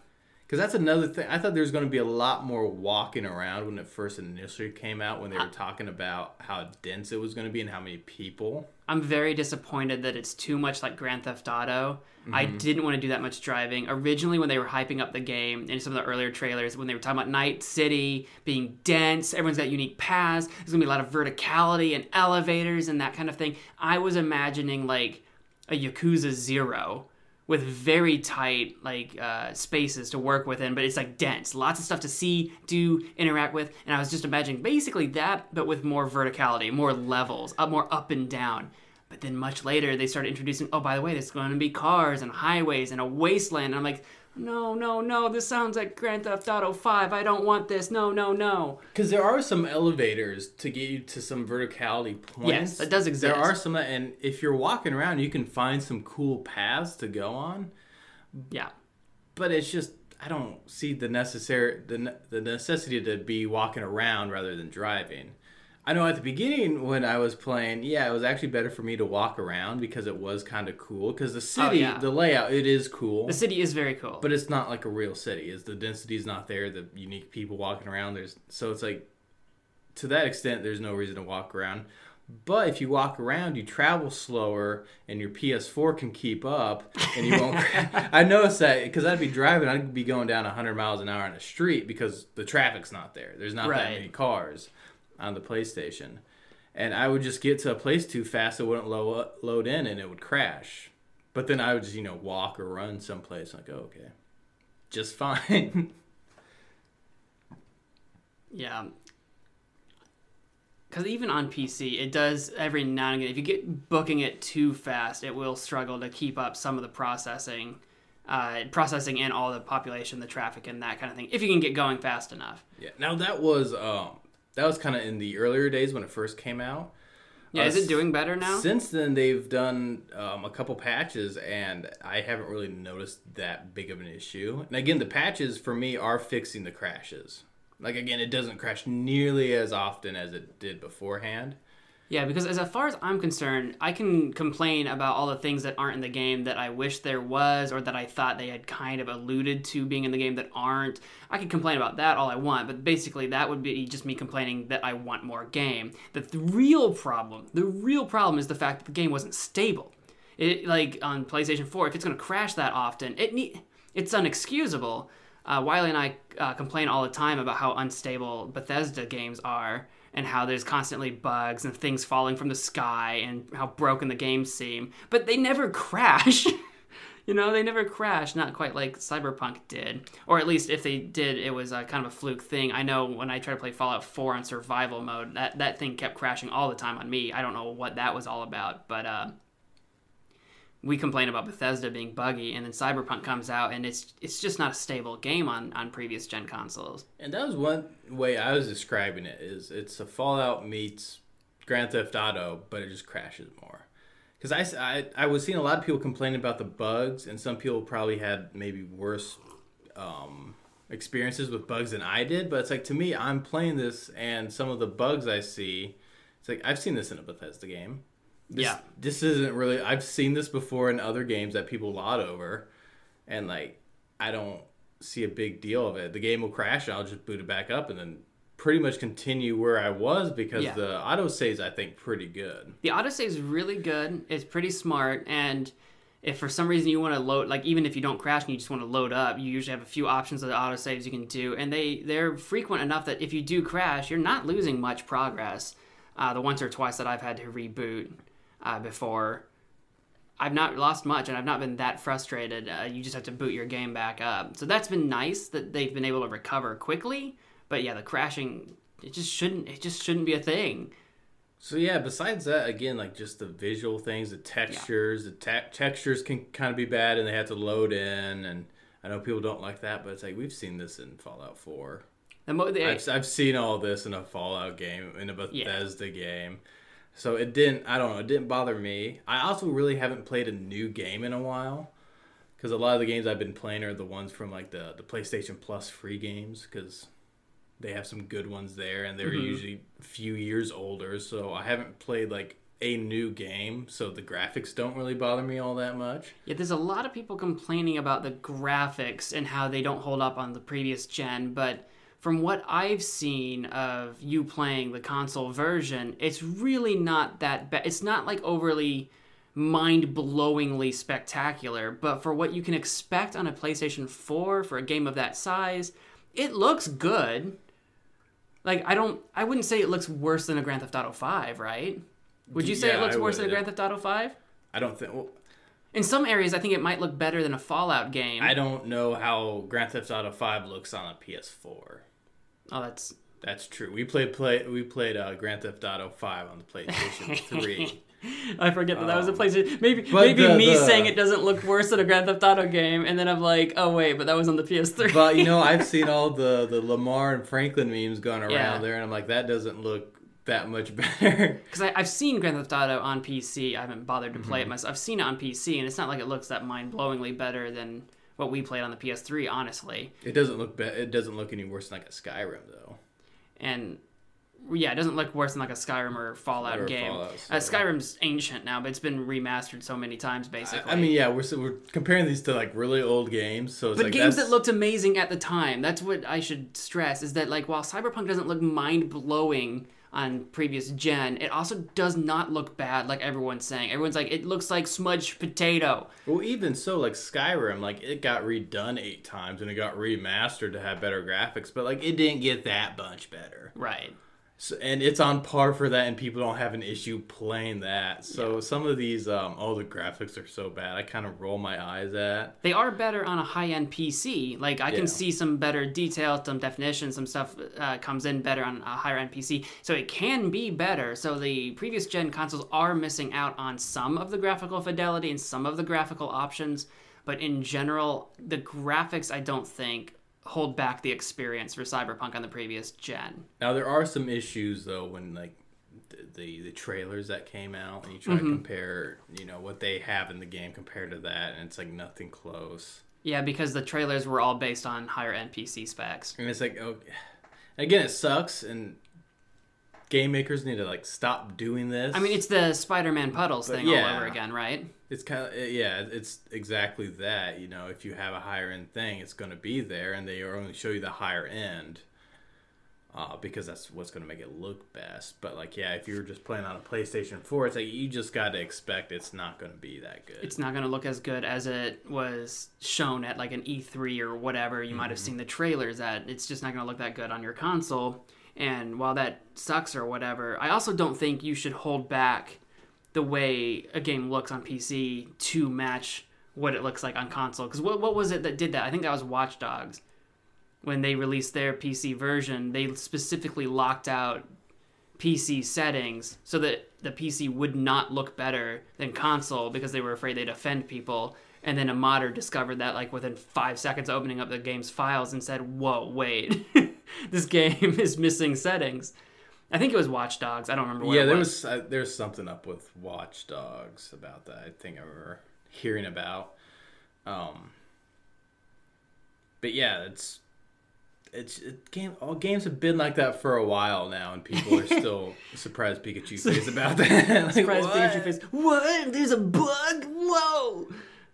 Because that's another thing. I thought there was going to be a lot more walking around when it first initially came out, when they were talking about how dense it was going to be and how many people. I'm very disappointed that it's too much like Grand Theft Auto. I Mm-hmm. didn't want to do that much driving. Originally, when they were hyping up the game in some of the earlier trailers, when they were talking about Night City being dense, everyone's got unique paths, there's gonna be a lot of verticality and elevators and that kind of thing. I was imagining like a Yakuza Zero with very tight like uh, spaces to work within, but it's like dense, lots of stuff to see, do, interact with, and I was just imagining basically that, but with more verticality, more levels, up more up and down. But then much later, they started introducing, oh, by the way, there's going to be cars and highways and a wasteland. And I'm like, no, no, no, this sounds like Grand Theft Auto 5. I don't want this. No, no, no. Because there are some elevators to get you to some verticality points. Yes, that does exist. There are some, and if you're walking around, you can find some cool paths to go on. Yeah. But it's just I don't see the necessary the the necessity to be walking around rather than driving. I know at the beginning when I was playing, yeah, it was actually better for me to walk around because it was kind of cool. Because the oh, city, yeah. the layout, it is cool, The city is very cool. but it's not like a real city. Is the density is not there, the unique people walking around. There's so it's like to that extent, there's no reason to walk around. But if you walk around, you travel slower, and your PS4 can keep up, and you won't. I noticed that because I'd be driving, I'd be going down 100 miles an hour on the street because the traffic's not there. There's not that many cars on the PlayStation, and I would just get to a place too fast, it wouldn't load load in, and it would crash. But then I would just you know walk or run someplace, like oh, okay, just fine. Yeah. Because even on PC, it does every now and again. If you get booking it too fast, it will struggle to keep up some of the processing, uh, processing in all the population, the traffic, and that kind of thing. If you can get going fast enough. yeah. Now that was um that was kind of in the earlier days when it first came out. Yeah, Uh, is it doing better now? Since then, they've done um, a couple patches, and I haven't really noticed that big of an issue. And again, the patches for me are fixing the crashes. Like again, it doesn't crash nearly as often as it did beforehand. Yeah, because as far as I'm concerned, I can complain about all the things that aren't in the game that I wish there was or that I thought they had kind of alluded to being in the game that aren't. I can complain about that all I want, but basically that would be just me complaining that I want more game. The, real problem, the real problem is the fact that the game wasn't stable. It like on PlayStation 4, if it's going to crash that often, it it's unexcusable. Uh, Wiley and I uh, complain all the time about how unstable Bethesda games are and how there's constantly bugs and things falling from the sky and how broken the games seem. But they never crash. you know, they never crash, not quite like Cyberpunk did. Or at least if they did, it was a kind of a fluke thing. I know when I tried to play Fallout 4 on survival mode, that, that thing kept crashing all the time on me. I don't know what that was all about, but uh, we complain about Bethesda being buggy, and then Cyberpunk comes out, and it's it's just not a stable game on, on previous gen consoles. And that was one way I was describing it: is it's a Fallout meets Grand Theft Auto, but it just crashes more. Because I, I, I was seeing a lot of people complaining about the bugs, and some people probably had maybe worse um, experiences with bugs than I did. But it's like to me, I'm playing this, and some of the bugs I see, it's like I've seen this in a Bethesda game. This, Yeah. this isn't really. I've seen this before in other games that people laud over, and like I don't see a big deal of it. The game will crash, and I'll just boot it back up, and then pretty much continue where I was because Yeah. the auto saves I think pretty good. The autosave is really good. It's pretty smart, and if for some reason you want to load, like even if you don't crash and you just want to load up, you usually have a few options of the autosaves you can do, and they they're frequent enough that if you do crash, you're not losing much progress. Uh, the once or twice that I've had to reboot uh, before, I've not lost much, and I've not been that frustrated. Uh, you just have to boot your game back up, so that's been nice that they've been able to recover quickly. But yeah, the crashing it just shouldn't it just shouldn't be a thing. So yeah, besides that, again, like just the visual things, the textures, the te- textures can kind of be bad, and they have to load in. And I know people don't like that, but it's like we've seen this in Fallout Four. The mo- the, I've, I've seen all this in a Fallout game, in a Bethesda game. So it didn't. I don't know. It didn't bother me. I also really haven't played a new game in a while, because a lot of the games I've been playing are the ones from like the the PlayStation Plus free games, because they have some good ones there, and they're mm-hmm. usually a few years older. So I haven't played like a new game, so the graphics don't really bother me all that much. Yeah, there's a lot of people complaining about the graphics and how they don't hold up on the previous gen, but from what I've seen of you playing the console version, it's really not that bad. It's not like overly mind-blowingly spectacular, but for what you can expect on a PlayStation 4 for a game of that size, it looks good. Like I don't I wouldn't say it looks worse than a Grand Theft Auto 5, right? Would you say Yeah, it looks I worse than a. Grand Theft Auto 5? I don't think. Well, In some areas, I think it might look better than a Fallout game. I don't know how Grand Theft Auto Five looks on a PS4. Oh, that's That's true. We played play we played uh, Grand Theft Auto Five on the PlayStation Three. I forget that that was a PlayStation. Maybe Um, maybe the- me the- saying it doesn't look worse than a Grand Theft Auto game, and then I'm like, oh wait, but that was on the PS3. but you know, I've seen all the the Lamar and Franklin memes going around Yeah. there, and I'm like, that doesn't look that much better. Because I've seen Grand Theft Auto on PC. I haven't bothered to Mm-hmm. play it myself. I've seen it on PC, and it's not like it looks that mind-blowingly better than what we played on the PS3, honestly. it doesn't look be- it doesn't look any worse than like a Skyrim though. And yeah, it doesn't look worse than like a Skyrim or Fallout Or game. Fallout, uh, Skyrim's ancient now, but it's been remastered so many times, basically. I, I mean, yeah, we're so we're comparing these to like really old games, so it's But like games that's, that looked amazing at the time. That's what I should stress is that like while Cyberpunk doesn't look mind blowing on previous gen, it also does not look bad like everyone's saying. Everyone's like, it looks like smudged potato. Well, even so, like Skyrim, like it got redone eight times and it got remastered to have better graphics, but like it didn't get that much better. Right. So, and it's on par for that, and people don't have an issue playing that. So yeah. some of these, um, oh, the graphics are so bad. I kind of roll my eyes at. They are better on a high end PC. Like I yeah. can see some better detail, some definition, some stuff uh, comes in better on a higher end PC. So it can be better. So the previous gen consoles are missing out on some of the graphical fidelity and some of the graphical options. But in general, the graphics I don't think hold back the experience for Cyberpunk on the previous gen. Now there are some issues though when like the the, trailers that came out and you try mm-hmm. to compare, you know, what they have in the game compared to that and it's like nothing close. Yeah, because the trailers were all based on higher end PC specs. And it's like oh again it sucks and game makers need to like stop doing this. I mean, it's the Spider-Man puddles but thing yeah. all over again, right? It's kind of yeah, it's exactly that. You know, if you have a higher end thing, it's going to be there, and they only show you the higher end. Uh, because that's what's going to make it look best. But like, yeah, if you're just playing on a PlayStation 4, it's like you just got to expect it's not going to be that good. It's not going to look as good as it was shown at like an E3 or whatever. You mm-hmm. might have mm-hmm. seen the trailers at. It's just not going to look that good on your console. And while that sucks or whatever, I also don't think you should hold back the way a game looks on PC to match what it looks like on console. Because what, what was it that did that? I think that was Watch Dogs. When they released their PC version, they specifically locked out PC settings so that the PC would not look better than console because they were afraid they'd offend people. And then a modder discovered that like within five seconds opening up the game's files and said, "Whoa, wait, this game is missing settings." I think it was Watch Dogs. I don't remember. yeah, there was, was uh, there's something up with Watch Dogs about that. I think I remember hearing about. Um, but yeah, it's it's it, game. All games have been like that for a while now, and people are still surprised Pikachu face about that. like, surprised what? Pikachu face. What? There's a bug. Whoa.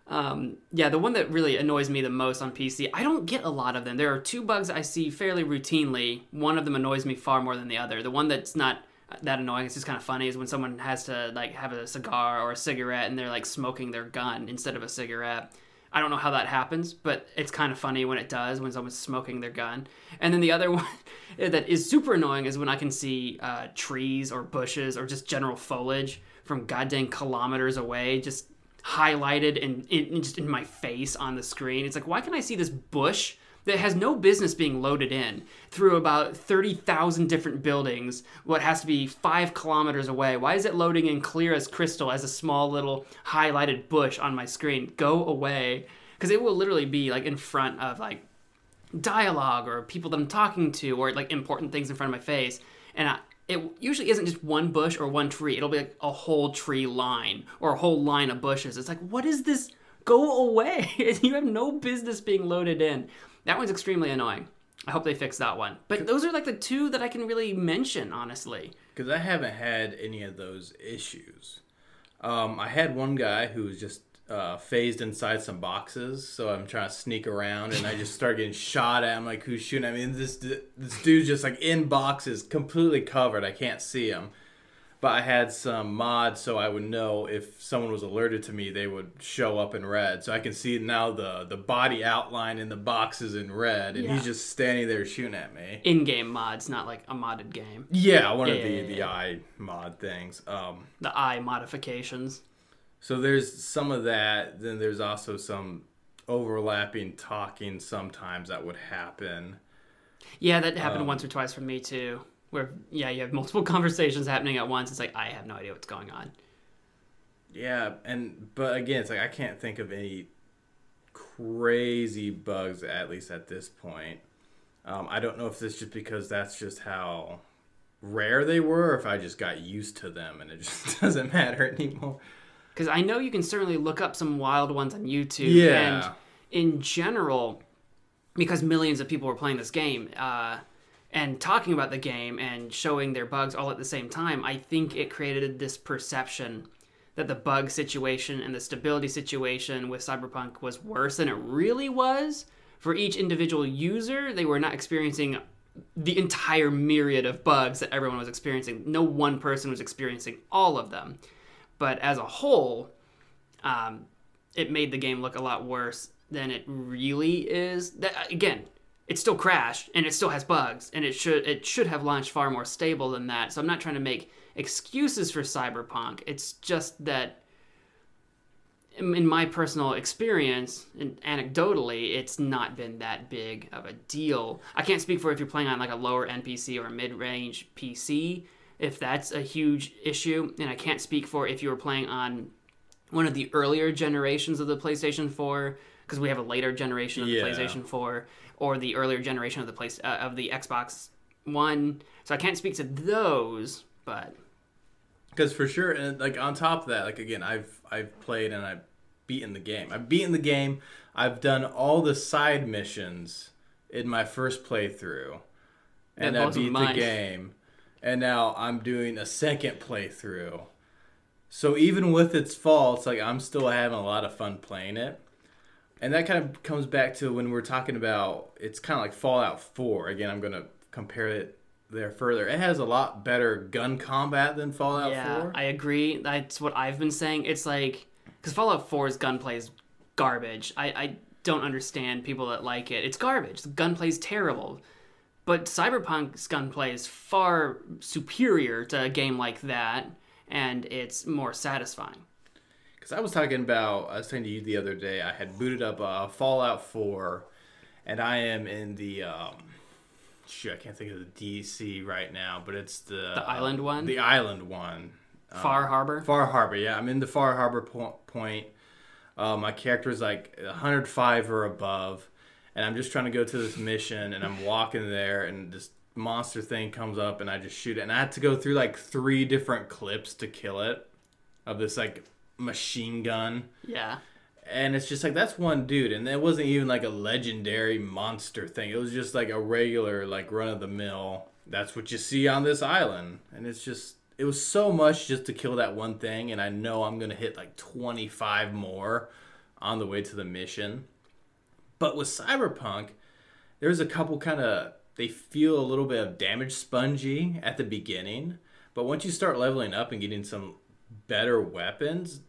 Um, yeah, the one that really annoys me the most on PC, I don't get a lot of them. There are two bugs I see fairly routinely. One of them annoys me far more than the other. The one that's not that annoying, it's just kind of funny, is when someone has to like have a cigar or a cigarette and they're like smoking their gun instead of a cigarette. I don't know how that happens, but it's kind of funny when it does, when someone's smoking their gun. And then the other one that is super annoying is when I can see uh, trees or bushes or just general foliage from goddamn kilometers away just highlighted and in, just in my face on the screen. It's like, why can I see this bush that has no business being loaded in through about 30,000 different buildings, what has to be five kilometers away? Why is it loading in clear as crystal as a small little highlighted bush on my screen? Go away. Because it will literally be like in front of like dialogue or people that I'm talking to or like important things in front of my face. And I, it usually isn't just one bush or one tree. It'll be like a whole tree line or a whole line of bushes. It's like, what is this? Go away. you have no business being loaded in. That one's extremely annoying. I hope they fix that one. But those are like the two that I can really mention, honestly. Because I haven't had any of those issues. Um, I had one guy who was just uh, phased inside some boxes, so I'm trying to sneak around, and I just start getting shot at. I'm like, "Who's shooting?" I mean, this this dude's just like in boxes, completely covered. I can't see him. But I had some mods, so I would know if someone was alerted to me, they would show up in red. So I can see now the the body outline in the boxes in red, and yeah. he's just standing there shooting at me. In-game mods, not like a modded game. Yeah, one yeah, of the yeah, the eye mod things. Um, the eye modifications. So there's some of that. Then there's also some overlapping talking sometimes that would happen. Yeah, that happened um, once or twice for me too. Where yeah, you have multiple conversations happening at once. It's like I have no idea what's going on. Yeah, and but again, it's like I can't think of any crazy bugs at least at this point. Um, I don't know if it's just because that's just how rare they were, or if I just got used to them and it just doesn't matter anymore because I know you can certainly look up some wild ones on YouTube. Yeah. And in general, because millions of people were playing this game uh, and talking about the game and showing their bugs all at the same time, I think it created this perception that the bug situation and the stability situation with Cyberpunk was worse than it really was. For each individual user, they were not experiencing the entire myriad of bugs that everyone was experiencing. No one person was experiencing all of them, but as a whole, um, it made the game look a lot worse than it really is. That again, it still crashed and it still has bugs, and it should it should have launched far more stable than that. So I'm not trying to make excuses for Cyberpunk. It's just that in my personal experience and anecdotally it's not been that big of a deal i can't speak for if you're playing on like a lower end pc or a mid-range pc if that's a huge issue and i can't speak for if you were playing on one of the earlier generations of the playstation 4 because we have a later generation of the Yeah. playstation 4 or the earlier generation of the place uh, of the xbox one so i can't speak to those but Because for sure, and like on top of that, like again, I've I've played and I've beaten the game. I've beaten the game. I've done all the side missions in my first playthrough, and I beat the game. And now I'm doing a second playthrough. So even with its faults, like I'm still having a lot of fun playing it. And that kind of comes back to when we're talking about it's kind of like Fallout 4. Again, I'm going to compare it there further. It has a lot better gun combat than Fallout yeah, 4. I agree. That's what I've been saying. It's like because Fallout 4's gunplay is garbage. I, I don't understand people that like it. It's garbage. The gunplay's terrible. But Cyberpunk's gunplay is far superior to a game like that, and it's more satisfying. Because I was talking about, I was saying to you the other day, I had booted up uh, Fallout 4, and I am in the, um, shoot, I can't think of the DC right now, but it's the The island one? The island one. Far Harbor. Far Harbor, yeah. I'm in the Far Harbor po- point. Uh, my character is like 105 or above, and I'm just trying to go to this mission, and I'm walking there, and this monster thing comes up, and I just shoot it, and I had to go through like three different clips to kill it, of this like machine gun, Yeah. and it's just like that's one dude, and it wasn't even like a legendary monster thing. It was just like a regular like run of the mill. That's what you see on this island, and it's just it was so much just to kill that one thing, and I know I'm gonna hit like 25 more on the way to the mission. But with Cyberpunk, there's a couple kind of they feel a little bit of damage spongy at the beginning, but once you start leveling up and getting some better weapons,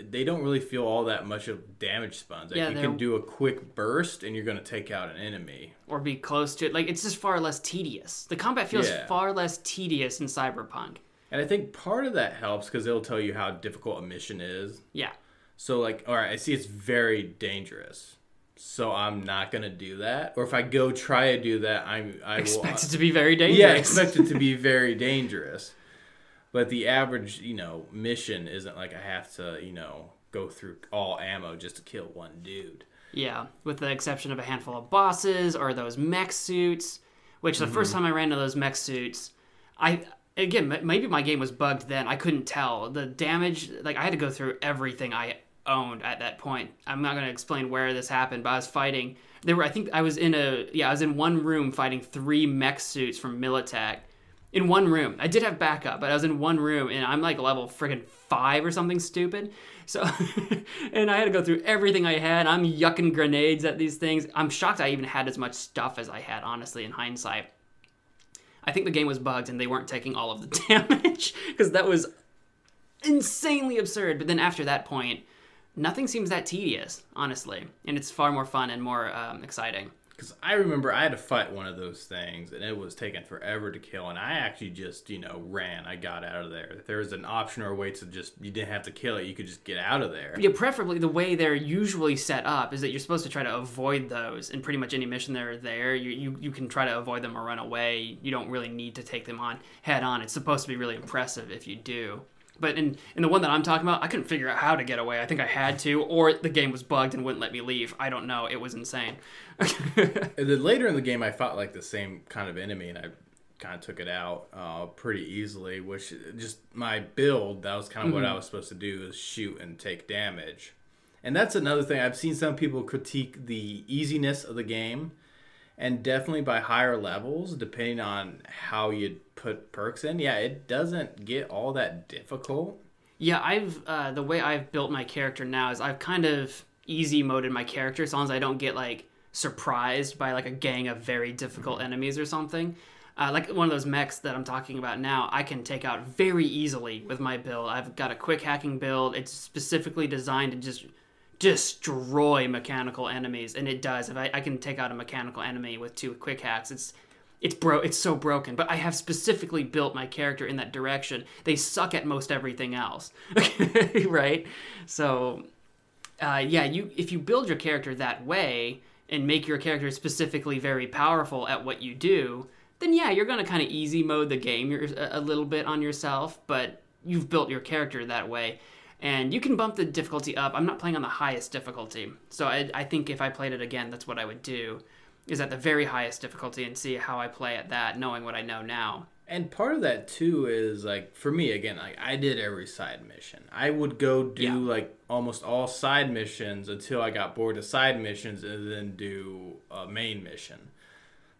they don't really feel all that much of damage sponge. Like Yeah, you can do a quick burst and you're gonna take out an enemy. Or be close to it. Like, it's just far less tedious. The combat feels Yeah. far less tedious in Cyberpunk. And I think part of that helps because it'll tell you how difficult a mission is. Yeah. So like, all right, I see it's very dangerous. So I'm not gonna do that. Or if I go try to do that, I'm I Expect will, it to be very dangerous. Yeah, expect it to be very dangerous. But the average, you know, mission isn't like I have to, you know, go through all ammo just to kill one dude. Yeah, with the exception of a handful of bosses or those mech suits, which the first mm-hmm. time I ran into those mech suits, I again maybe my game was bugged then. I couldn't tell the damage. Like I had to go through everything I owned at that point. I'm not going to explain where this happened, but I was fighting. There were I think I was in a yeah I was in one room fighting three mech suits from Militech. In one room, I did have backup, but I was in one room, and I'm like level friggin' five or something stupid. So, and I had to go through everything I had. I'm yucking grenades at these things. I'm shocked I even had as much stuff as I had, honestly, in hindsight. I think the game was bugged and they weren't taking all of the damage because that was insanely absurd. But then after that point, nothing seems that tedious, honestly, and it's far more fun and more um, exciting. Because I remember I had to fight one of those things, and it was taking forever to kill. And I actually just, you know, ran. I got out of there. If there was an option or a way to just, you didn't have to kill it. You could just get out of there. Yeah, preferably the way they're usually set up is that you're supposed to try to avoid those in pretty much any mission that are there. You, you you can try to avoid them or run away. You don't really need to take them on head on. It's supposed to be really impressive if you do. But in, in the one that I'm talking about, I couldn't figure out how to get away. I think I had to, or the game was bugged and wouldn't let me leave. I don't know. It was insane. And then later in the game, I fought like the same kind of enemy, and I kind of took it out uh, pretty easily. Which just my build, that was kind of what I was supposed to do, is shoot and take damage. And that's another thing I've seen some people critique the easiness of the game, and definitely by higher levels, depending on how you put perks in. Yeah, it doesn't get all that difficult. Yeah, I've uh, the way I've built my character now is I've kind of easy moded my character as long as I don't get like surprised by like a gang of very difficult enemies or something. Uh, like one of those mechs that I'm talking about now, I can take out very easily with my build. I've got a quick hacking build. It's specifically designed to just destroy mechanical enemies, and it does. If I, I can take out a mechanical enemy with two quick hacks, it's it's bro it's so broken but i have specifically built my character in that direction. They suck at most everything else right? So uh, yeah you if you build your character that way and make your character specifically very powerful at what you do then yeah you're going to kind of easy mode the game a little bit on yourself but you've built your character that way. And you can bump the difficulty up. I'm not playing on the highest difficulty so I, I think if i played it again that's what i would do is at the very highest difficulty and see how I play at that, knowing what I know now. And part of that too is like for me again, like I did every side mission. I would go do yeah. like almost all side missions until I got bored of side missions and then do a main mission.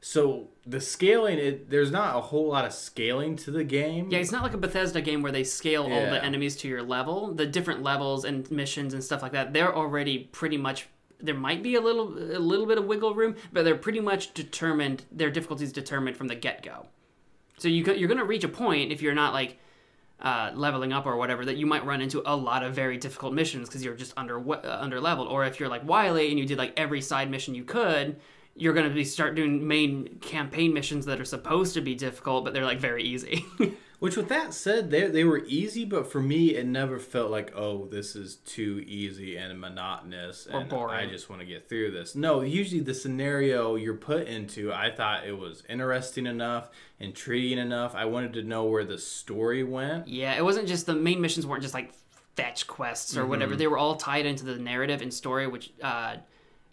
So the scaling, it there's not a whole lot of scaling to the game. Yeah, it's not like a Bethesda game where they scale yeah. all the enemies to your level. The different levels and missions and stuff like that, they're already pretty much there might be a little a little bit of wiggle room, but they're pretty much determined. Their difficulty is determined from the get go. So you you're going to reach a point if you're not like uh, leveling up or whatever that you might run into a lot of very difficult missions because you're just under uh, under leveled. Or if you're like Wiley and you did like every side mission you could, you're going to be start doing main campaign missions that are supposed to be difficult, but they're like very easy. Which, with that said, they they were easy, but for me, it never felt like, oh, this is too easy and monotonous, or and boring. I just want to get through this. No, usually the scenario you're put into, I thought it was interesting enough, intriguing enough. I wanted to know where the story went. Yeah, it wasn't just the main missions weren't just like fetch quests or mm-hmm. whatever. They were all tied into the narrative and story, which uh,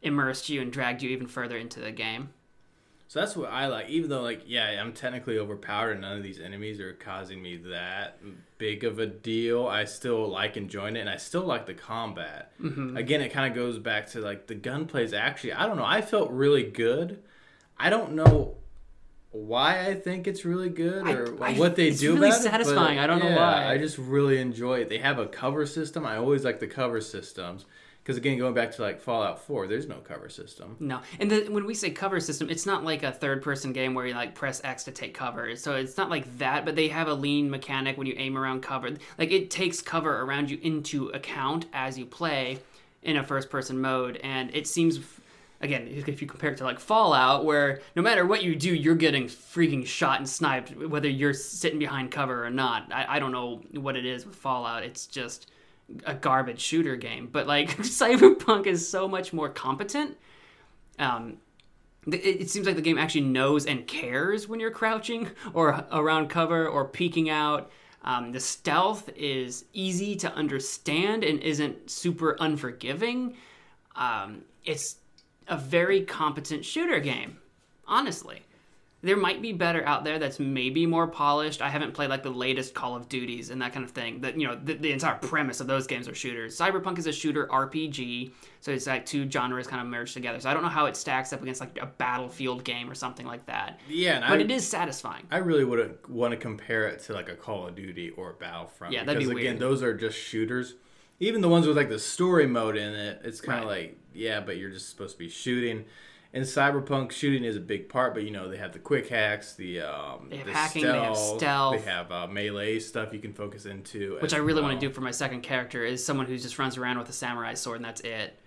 immersed you and dragged you even further into the game. So that's what I like. Even though, like, yeah, I'm technically overpowered and none of these enemies are causing me that big of a deal, I still like enjoying it and I still like the combat. Mm-hmm. Again, it kind of goes back to like the gunplay is actually, I don't know, I felt really good. I don't know why I think it's really good or I, I, what they do really about satisfying. it. I don't yeah, know why. I just really enjoy it. They have a cover system. I always like the cover systems. Because again, going back to like Fallout 4, there's no cover system. No, and the, when we say cover system, it's not like a third-person game where you like press X to take cover. So it's not like that, but they have a lean mechanic when you aim around cover. Like it takes cover around you into account as you play in a first-person mode, and it seems again, if you compare it to like Fallout, where no matter what you do, you're getting freaking shot and sniped, whether you're sitting behind cover or not. I, I don't know what it is with Fallout. It's just a garbage shooter game, but like Cyberpunk is so much more competent. Um, it, seems like the game actually knows and cares when you're crouching or around cover or peeking out. Um, the stealth is easy to understand and isn't super unforgiving. Um, it's a very competent shooter game, honestly there might be better out there that's maybe more polished. I haven't played like the latest Call of Duties and that kind of thing. That you know, the, the, entire premise of those games are shooters. Cyberpunk is a shooter RPG, so it's like two genres kind of merged together. So I don't know how it stacks up against like a Battlefield game or something like that. Yeah, but I, it is satisfying. I really would want to compare it to like a Call of Duty or a Battlefront. Yeah, that'd because be again, weird. those are just shooters. Even the ones with like the story mode in it, it's kind of right. like yeah, but you're just supposed to be shooting in Cyberpunk, shooting is a big part, but you know they have the quick hacks, the um, they have the hacking, stealth, they have stealth, they have uh, melee stuff you can focus into. Which I really well. want to do for my second character is someone who just runs around with a samurai sword and that's it.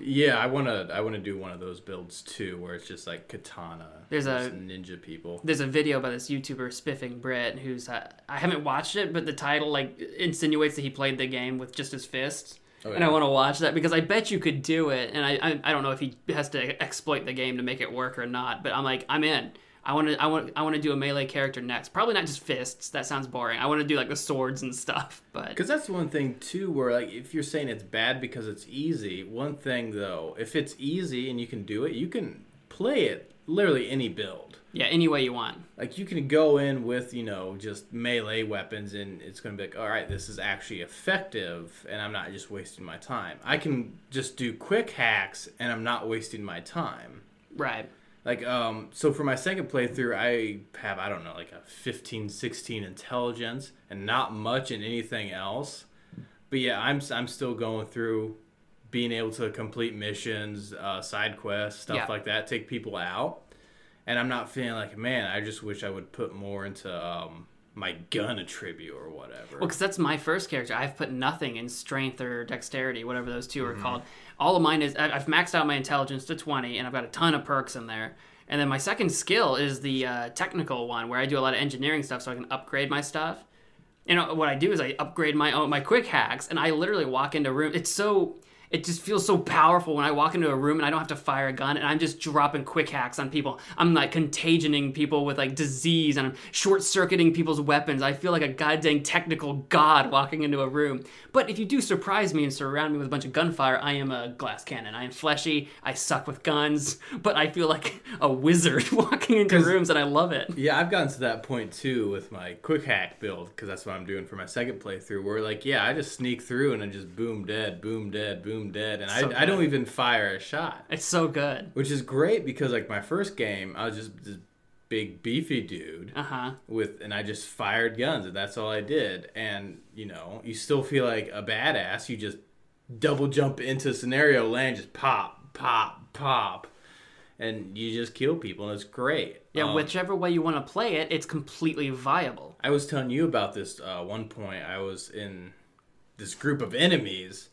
Yeah, I wanna I wanna do one of those builds too, where it's just like katana. There's a ninja people. There's a video by this YouTuber Spiffing Brit, who's uh, I haven't watched it, but the title like insinuates that he played the game with just his fists. Oh, yeah. And I want to watch that because I bet you could do it. And I, I, I don't know if he has to exploit the game to make it work or not. But I'm like, I'm in. I want to I want I want to do a melee character next. Probably not just fists. That sounds boring. I want to do like the swords and stuff. But because that's one thing too, where like if you're saying it's bad because it's easy. One thing though, if it's easy and you can do it, you can play it literally any build. Yeah, any way you want. Like you can go in with, you know, just melee weapons and it's going to be like, all right, this is actually effective and I'm not just wasting my time. I can just do quick hacks and I'm not wasting my time. Right. Like um so for my second playthrough I have I don't know like a 15 16 intelligence and not much in anything else. But yeah, I'm I'm still going through being able to complete missions, uh, side quests, stuff Yeah. like that, take people out. And I'm not feeling like, man, I just wish I would put more into um, my gun attribute or whatever. Well, because that's my first character. I've put nothing in strength or dexterity, whatever those 2 Mm-hmm. are called. All of mine is I've maxed out my intelligence to twenty, and I've got a ton of perks in there. And then my second skill is the uh, technical one, where I do a lot of engineering stuff, so I can upgrade my stuff. You know what I do is I upgrade my own my quick hacks, and I literally walk into room. It's so it just feels so powerful when I walk into a room and I don't have to fire a gun and I'm just dropping quick hacks on people. I'm like contagioning people with like disease and I'm short circuiting people's weapons. I feel like a goddamn technical god walking into a room. But if you do surprise me and surround me with a bunch of gunfire, I am a glass cannon. I am fleshy. I suck with guns, but I feel like a wizard walking into rooms and I love it. Yeah, I've gotten to that point too with my quick hack build because that's what I'm doing for my second playthrough. Where like, yeah, I just sneak through and I just boom dead, boom dead, boom dead, and So I, I don't even fire a shot, It's so good. which is great because like my first game, I was just this big beefy dude Uh huh. with, and I just fired guns and that's all I did. And you know, you still feel like a badass. You just double jump into scenario land, just pop, pop, pop, and you just kill people, and it's great. Yeah, Um, whichever way you want to play it, it's completely viable. I was telling you about this uh, one point. I was in this group of enemies,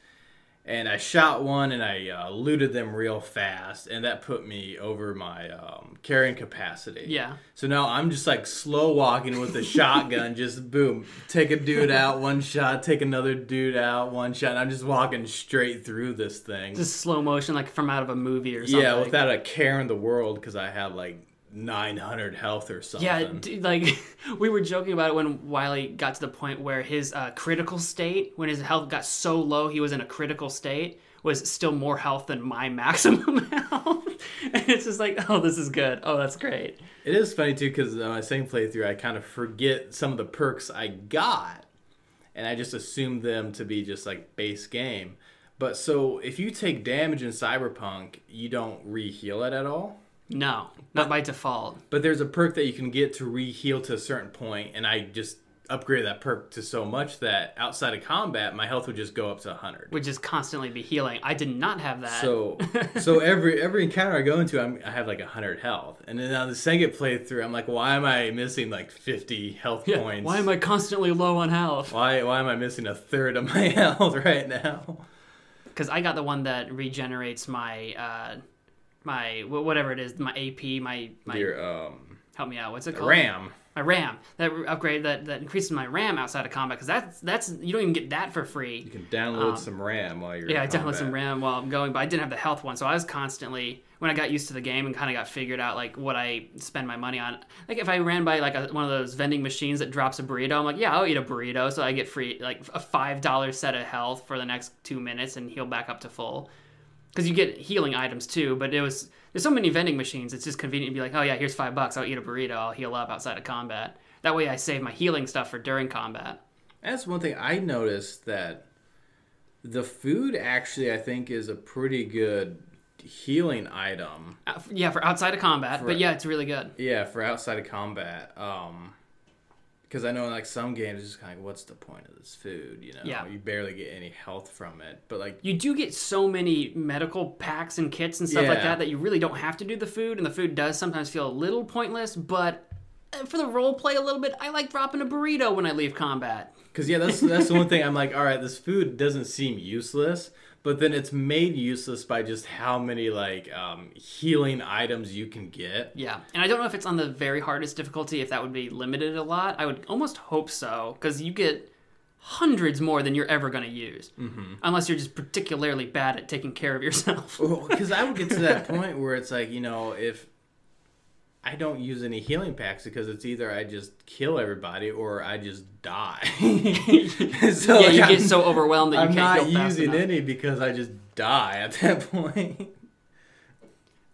and I shot one and I uh, looted them real fast, and that put me over my um, carrying capacity. Yeah. So now I'm just like slow walking with the shotgun, just boom, take a dude out, one shot, take another dude out, one shot. And I'm just walking straight through this thing. Just slow motion, like from out of a movie or something. yeah, without a care in the world because I have like 900 health or something. Yeah, like we were joking about it when Wiley got to the point where his uh, critical state, when his health got so low, he was in a critical state, was still more health than my maximum health. and it's just like, oh, this is good. Oh, that's great. It is funny too because on my second playthrough, I kind of forget some of the perks I got, and I just assume them to be just like base game. But so if you take damage in Cyberpunk, you don't re-heal it at all. No, not by default. But there's a perk that you can get to re-heal to a certain point, and I just upgraded that perk to so much that outside of combat, my health would just go up to 100. Would just constantly be healing. I did not have that. So, so every every encounter I go into, I'm, I have like hundred health, and then on the second playthrough, I'm like, why am I missing like fifty health Yeah, points? Why am I constantly low on health? Why why am I missing a third of my health right now? Because I got the one that regenerates my uh, my whatever it is, my AP, my my Your um help me out. What's it called? RAM. My RAM. That upgrade that that increases my RAM outside of combat because that's that's you don't even get that for free. You can download some RAM while you're. Um, Yeah, I in downloaded some. RAM while I'm going, but I didn't have the health one, so I was constantly when I got used to the game and kind of got figured out like what I spend my money on. Like if I ran by like a, one of those vending machines that drops a burrito, I'm like, yeah, I'll eat a burrito, so I get free like a five dollar set of health for the next two minutes and heal back up to full. Because you get healing items too, but it was there's so many vending machines. It's just convenient to be like, oh yeah, here's five bucks. I'll eat a burrito. I'll heal up outside of combat. That way, I save my healing stuff for during combat. That's one thing I noticed that the food actually I think is a pretty good healing item. Uh, yeah, for outside of combat, but yeah, it's really good. Yeah, for outside of combat. Um because I know in like some games it's just kind of like, what's the point of this food? You know, Yeah. you barely get any health from it. But like, You do get so many medical packs and kits and stuff like that that you really don't have to do the food, and the food does sometimes feel a little pointless. But uh, for the role play a little bit, I like dropping a burrito when I leave combat. because yeah, that's that's the one thing I'm like, all right, this food doesn't seem useless, but then it's made useless by just how many like um, healing items you can get. Yeah, and I don't know if it's on the very hardest difficulty, if that would be limited a lot. I would almost hope so, because you get hundreds more than you're ever going to use, mm-hmm. unless you're just particularly bad at taking care of yourself. Because I would get to that point where it's like, you know, if I don't use any healing packs because it's either I just kill everybody or I just die. so yeah, like, you I'm, get so overwhelmed that you I'm can't not heal fast using enough. any because I just die at that point.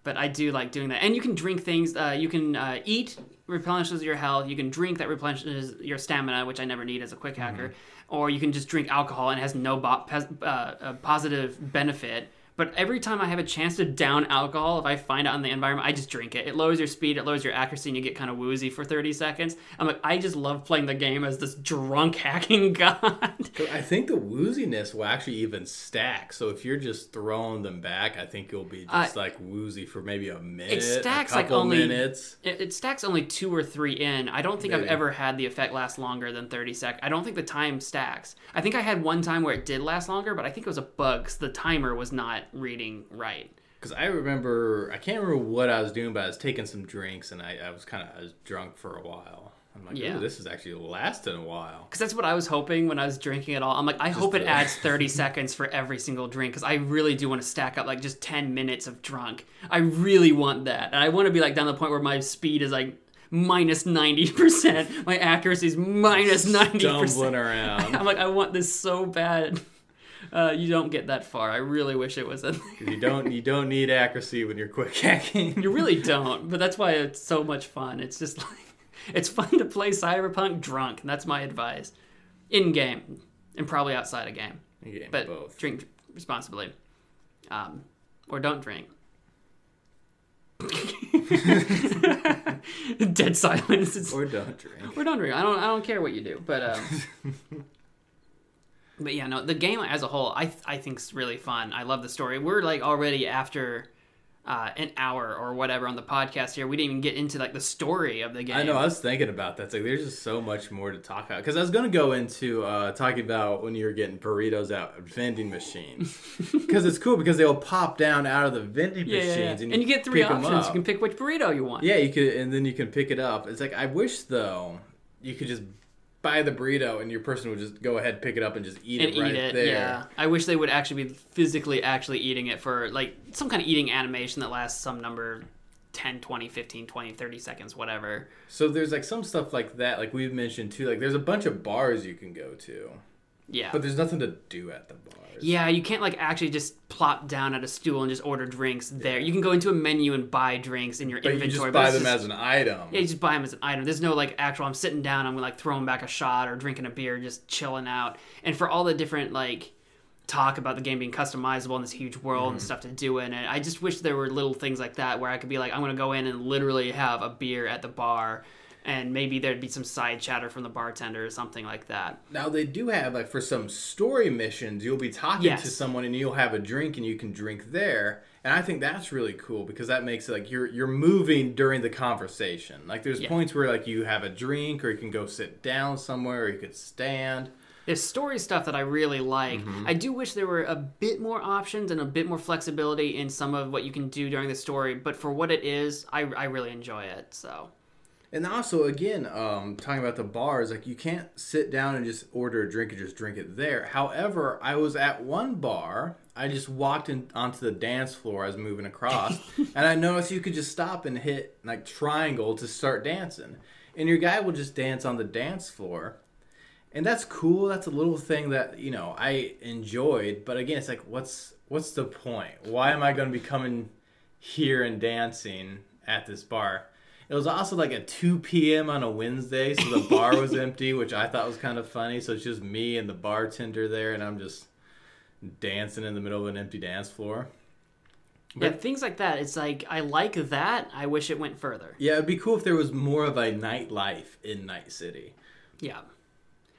but I do like doing that. And you can drink things. Uh, you can uh, eat replenishes your health. You can drink that replenishes your stamina, which I never need as a quick hacker. Or you can just drink alcohol and it has no bo- uh, uh, positive benefit, But every time I have a chance to down alcohol, if I find it in the environment, I just drink it. It lowers your speed, it lowers your accuracy, and you get kind of woozy for 30 seconds. I'm like, I just love playing the game as this drunk hacking god. I think the wooziness will actually even stack. So if you're just throwing them back, I think you'll be just uh, like woozy for maybe a minute, It stacks, a like, only- minutes. It, it stacks only two or three in. I don't think I've ever had the effect last longer than 30 seconds. I don't think the time stacks. I think I had one time where it did last longer, but I think it was a bug 'cause the timer was not reading right. Because I remember, I can't remember what I was doing, but I was taking some drinks and I, I was kind of I was drunk for a while. I'm like, Yeah. This is actually lasting a while. Because that's what I was hoping when I was drinking it all. I'm like, I hope it adds 30 seconds for every single drink because I really do want to stack up like just 10 minutes of drunk. I really want that. And I want to be like down the point where my speed is like minus 90%. My accuracy is minus 90%. Stumbling around. I'm like, I want this so bad. Uh, you don't get that far. I really wish it was in there. you don't you don't need accuracy when you're quick hacking. You really don't, but that's why it's so much fun. It's just like it's fun to play Cyberpunk drunk, and that's my advice. In game, and probably outside of game, get but both. drink responsibly, um, or don't drink. Dead silence. It's, Or don't drink. or don't drink. I don't. I don't care what you do, but. Um, But yeah, no, the game as a whole, I I think's really fun. I love the story. We're like already after uh, an hour or whatever on the podcast here. We didn't even get into like the story of the game. I know. I was thinking about that. It's like there's just so much more to talk about. Because I was going to go into uh, talking about when you were getting burritos out of vending machines. Because it's cool because they'll pop down out of the vending Yeah, yeah, yeah. machines, And, you get three options. You can pick which burrito you want. Yeah, you could, and then you can pick it up. It's like I wish though you could just buy the burrito and your person would just go ahead pick it up and just eat and it right eat it. there. Yeah, I wish they would actually be physically actually eating it for like some kind of eating animation that lasts some number 10, 20, 15, 20, 30 seconds, whatever. So there's like some stuff like that, like we've mentioned too. Like there's a bunch of bars you can go to, Yeah. but there's nothing to do at the bars. Yeah, you can't like actually just plop down at a stool and just order drinks there. You can go into a menu and buy drinks in your inventory, but you inventory. just buy them just- as an item. Yeah, you just buy them as an item. There's no like actual. I'm sitting down. I'm like throwing back a shot or drinking a beer, just chilling out. And for all the different like talk about the game being customizable in this huge world and mm-hmm. stuff to do in it, I just wish there were little things like that where I could be like, I'm gonna go in and literally have a beer at the bar, and maybe there'd be some side chatter from the bartender or something like that. Now they do have like for some story missions, you'll be talking Yes. to someone and you'll have a drink and you can drink there. And I think that's really cool because that makes it like you're you're moving during the conversation. Like there's Yeah. points where like you have a drink or you can go sit down somewhere or you could stand. There's story stuff that I really like. Mm-hmm. I do wish there were a bit more options and a bit more flexibility in some of what you can do during the story, but for what it is, I, I really enjoy it. So And also, again, um, talking about the bars, like you can't sit down and just order a drink and just drink it there. However, I was at one bar. I just walked in onto the dance floor. I was moving across, and I noticed you could just stop and hit like triangle to start dancing, and your guy will just dance on the dance floor. And that's cool. That's a little thing that you know I enjoyed. But again, it's like, what's what's the point? Why am I going to be coming here and dancing at this bar? It was also like at 2 p.m. on a Wednesday, so the bar was empty, which I thought was kind of funny. So it's just me and the bartender there, and I'm just dancing in the middle of an empty dance floor. yeah, things like that. It's like I like that. I wish it went further. Yeah, it'd be cool if there was more of a nightlife in Night City. Yeah,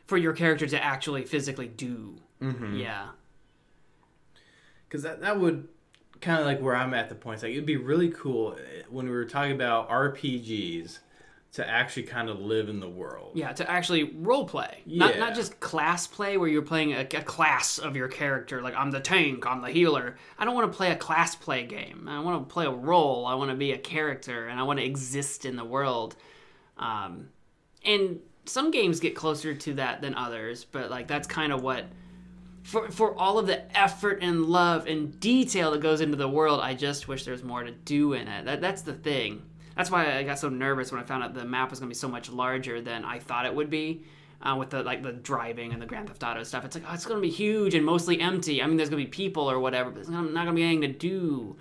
for your character to actually physically do. Mm-hmm. Yeah, because that, that would kind of like where i'm at the point it's like it'd be really cool eh, when we were talking about rpgs to actually kind of live in the world yeah. To actually role play, not Yeah. not just class play where you're playing a, a class of your character. Like I'm the tank, I'm the healer. I don't want to play a class play game. I want to play a role. I want to be a character, and I want to exist in the world. Um, and some games get closer to that than others, but like that's kind of what for for all of the effort and love and detail that goes into the world, I just wish there's more to do in it. That that's the thing. That's why I got so nervous when I found out the map was going to be so much larger than I thought it would be. Uh, with the like the driving and the Grand Theft Auto stuff, it's like oh, it's going to be huge and mostly empty. I mean, there's going to be people or whatever, but there's not going to be anything to do.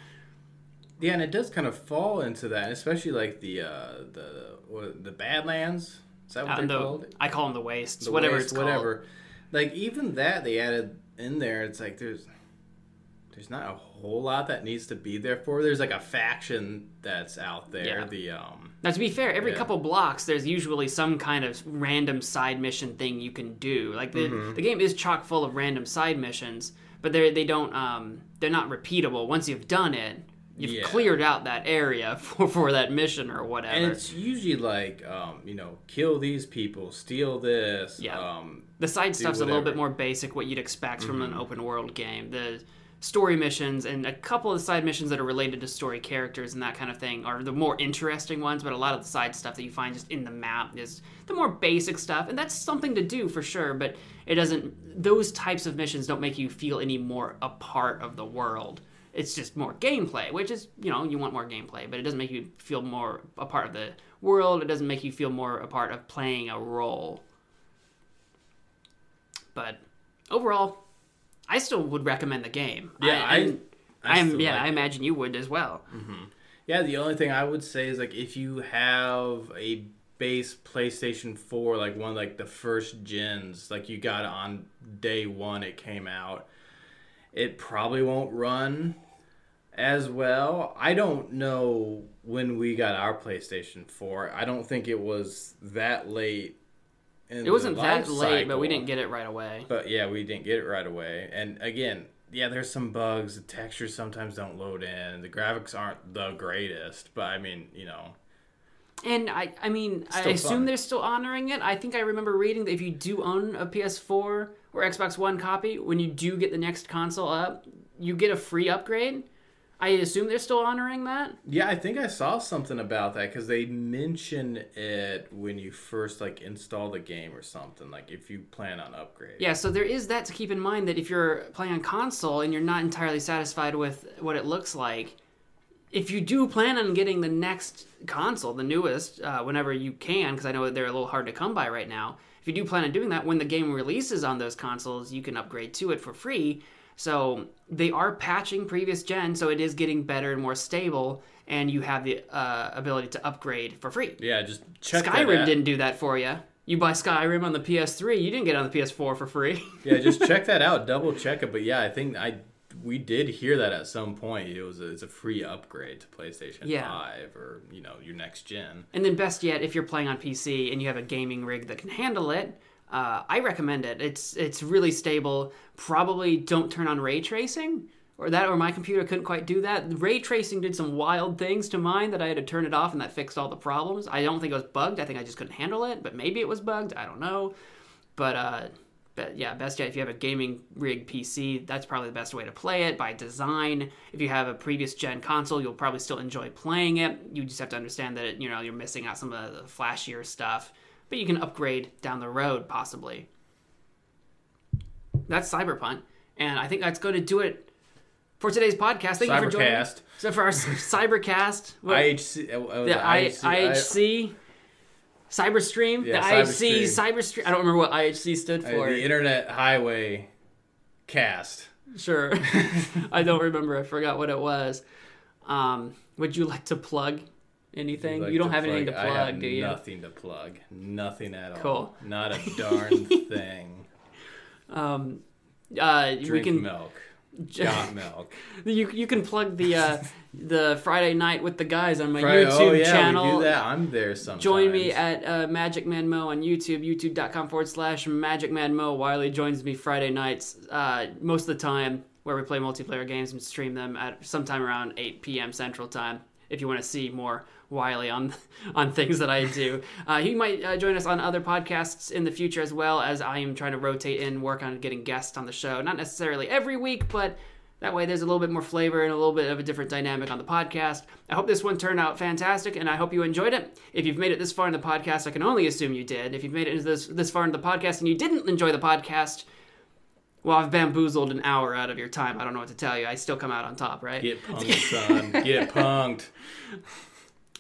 yeah and it does kind of fall into that especially like the uh the what, the badlands is that what Uh, they're the- called I call them the wastes, The whatever waste, it's called. whatever like even that they added in there it's like there's there's not a whole lot that needs to be there for. There's like a faction that's out there. Yeah. The um, Now, to be fair, every Yeah. couple blocks, there's usually some kind of random side mission thing you can do. Like the the game is chock full of random side missions, but they they don't um they're not repeatable. Once you've done it, you've Yeah. cleared out that area for for that mission or whatever. and it's usually like um, you know, kill these people, steal this. Yeah. Um, The side stuff's a little bit more basic, what you'd expect from an mm-hmm. open world game. The story missions and a couple of the side missions that are related to story characters and that kind of thing are the more interesting ones, but a lot of the side stuff that you find just in the map is the more basic stuff, and that's something to do for sure, but it doesn't, those types of missions don't make you feel any more a part of the world. It's just more gameplay, which is, you know, you want more gameplay, but it doesn't make you feel more a part of the world. It doesn't make you feel more a part of playing a role. But overall, I still would recommend the game. Yeah, I- and I am yeah, like I it. imagine you would as well. Mm-hmm. Yeah, the only thing I would say is like if you have a base PlayStation 4, like one like the first gens, like you got on day one it came out, it probably won't run as well. I don't know when we got our PlayStation 4. I don't think it was that late. It wasn't that late, but we didn't get it right away. But yeah, we didn't get it right away. And again, yeah, there's some bugs. The textures sometimes don't load in. The graphics aren't the greatest, but I mean, you know, And I, I mean, I assume fun. they're still honoring it. I think I remember reading that if you do own a PS4 or Xbox One copy, when you do get the next console up, you get a free upgrade. I assume they're still honoring that. yeah, I think I saw something about that because they mention it when you first like install the game or something. Like if you plan on upgrade. Yeah, so there is that to keep in mind that if you're playing on console and you're not entirely satisfied with what it looks like, if you do plan on getting the next console, the newest, uh, whenever you can, because I know they're a little hard to come by right now, if you do plan on doing that, when the game releases on those consoles, you can upgrade to it for free. So they are patching previous gen, so it is getting better and more stable, and you have the uh, ability to upgrade for free. Yeah, just check Skyrim out. didn't do that for you. You buy Skyrim on the PS3, you didn't get it on the PS4 for free. yeah, just check that out. Double check it. But yeah, I think I we did hear that at some point. It was a, it's a free upgrade to PlayStation Yeah. Five or you know your next gen. And then best yet, if you're playing on PC and you have a gaming rig that can handle it, uh, I recommend it. It's it's really stable. Probably don't turn on ray tracing, or that, or my computer couldn't quite do that. Ray tracing did some wild things to mine that I had to turn it off, and that fixed all the problems. I don't think it was bugged. I think I just couldn't handle it, but maybe it was bugged. I don't know. But uh, but yeah, best yet, if you have a gaming rig PC, that's probably the best way to play it by design. If you have a previous gen console, you'll probably still enjoy playing it. You just have to understand that it, you know you're missing out some of the flashier stuff, but you can upgrade down the road possibly. That's Cyberpunk, and I think that's going to do it for today's podcast. Thank you for joining. Cybercast. So for our Cybercast, what- IHC, uh, the IHC, IHC, Cyberstream, Yeah, the IHC Cyberstream. Cyberstream. I don't remember what IHC stood uh, for. the Internet Highway Cast. Sure. I don't remember. I forgot what it was. Um, would you like to plug anything? Like you don't have anything to plug- I have do you? Nothing to plug. Nothing at all. Cool. Not a darn thing. Um, uh, we Drink can milk. Got milk. you you can plug the uh, the Friday night with the guys on my Right, YouTube oh yeah, channel. we do that. I'm there sometimes. Join me at uh, Magic Man Mo on YouTube, youtube.com forward slash Magic Man Mo. Wiley joins me Friday nights, uh, most of the time, where we play multiplayer games and stream them at sometime around 8 p.m. Central Time. If you want to see more Wiley on on things that I do, uh, he might uh, join us on other podcasts in the future as well as I am trying to rotate and work on getting guests on the show. Not necessarily every week, but that way, there's a little bit more flavor and a little bit of a different dynamic on the podcast. I hope this one turned out fantastic, and I hope you enjoyed it. If you've made it this far in the podcast, I can only assume you did. If you've made it this this far in the podcast and you didn't enjoy the podcast, well, I've bamboozled an hour out of your time. I don't know what to tell you. I still come out on top, right? Get punked, son. Get punked.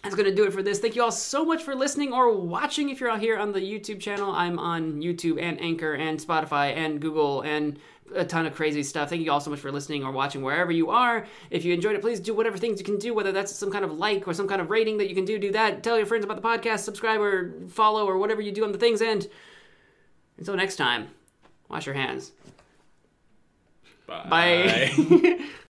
That's going to do it for this. Thank you all so much for listening or watching. If you're out here on the YouTube channel, I'm on YouTube and Anchor and Spotify and Google and a ton of crazy stuff. Thank you all so much for listening or watching wherever you are. If you enjoyed it, please do whatever things you can do, whether that's some kind of like or some kind of rating that you can do. Do that. Tell your friends about the podcast, subscribe or follow or whatever you do on the things. And until next time, wash your hands. Bye. Bye.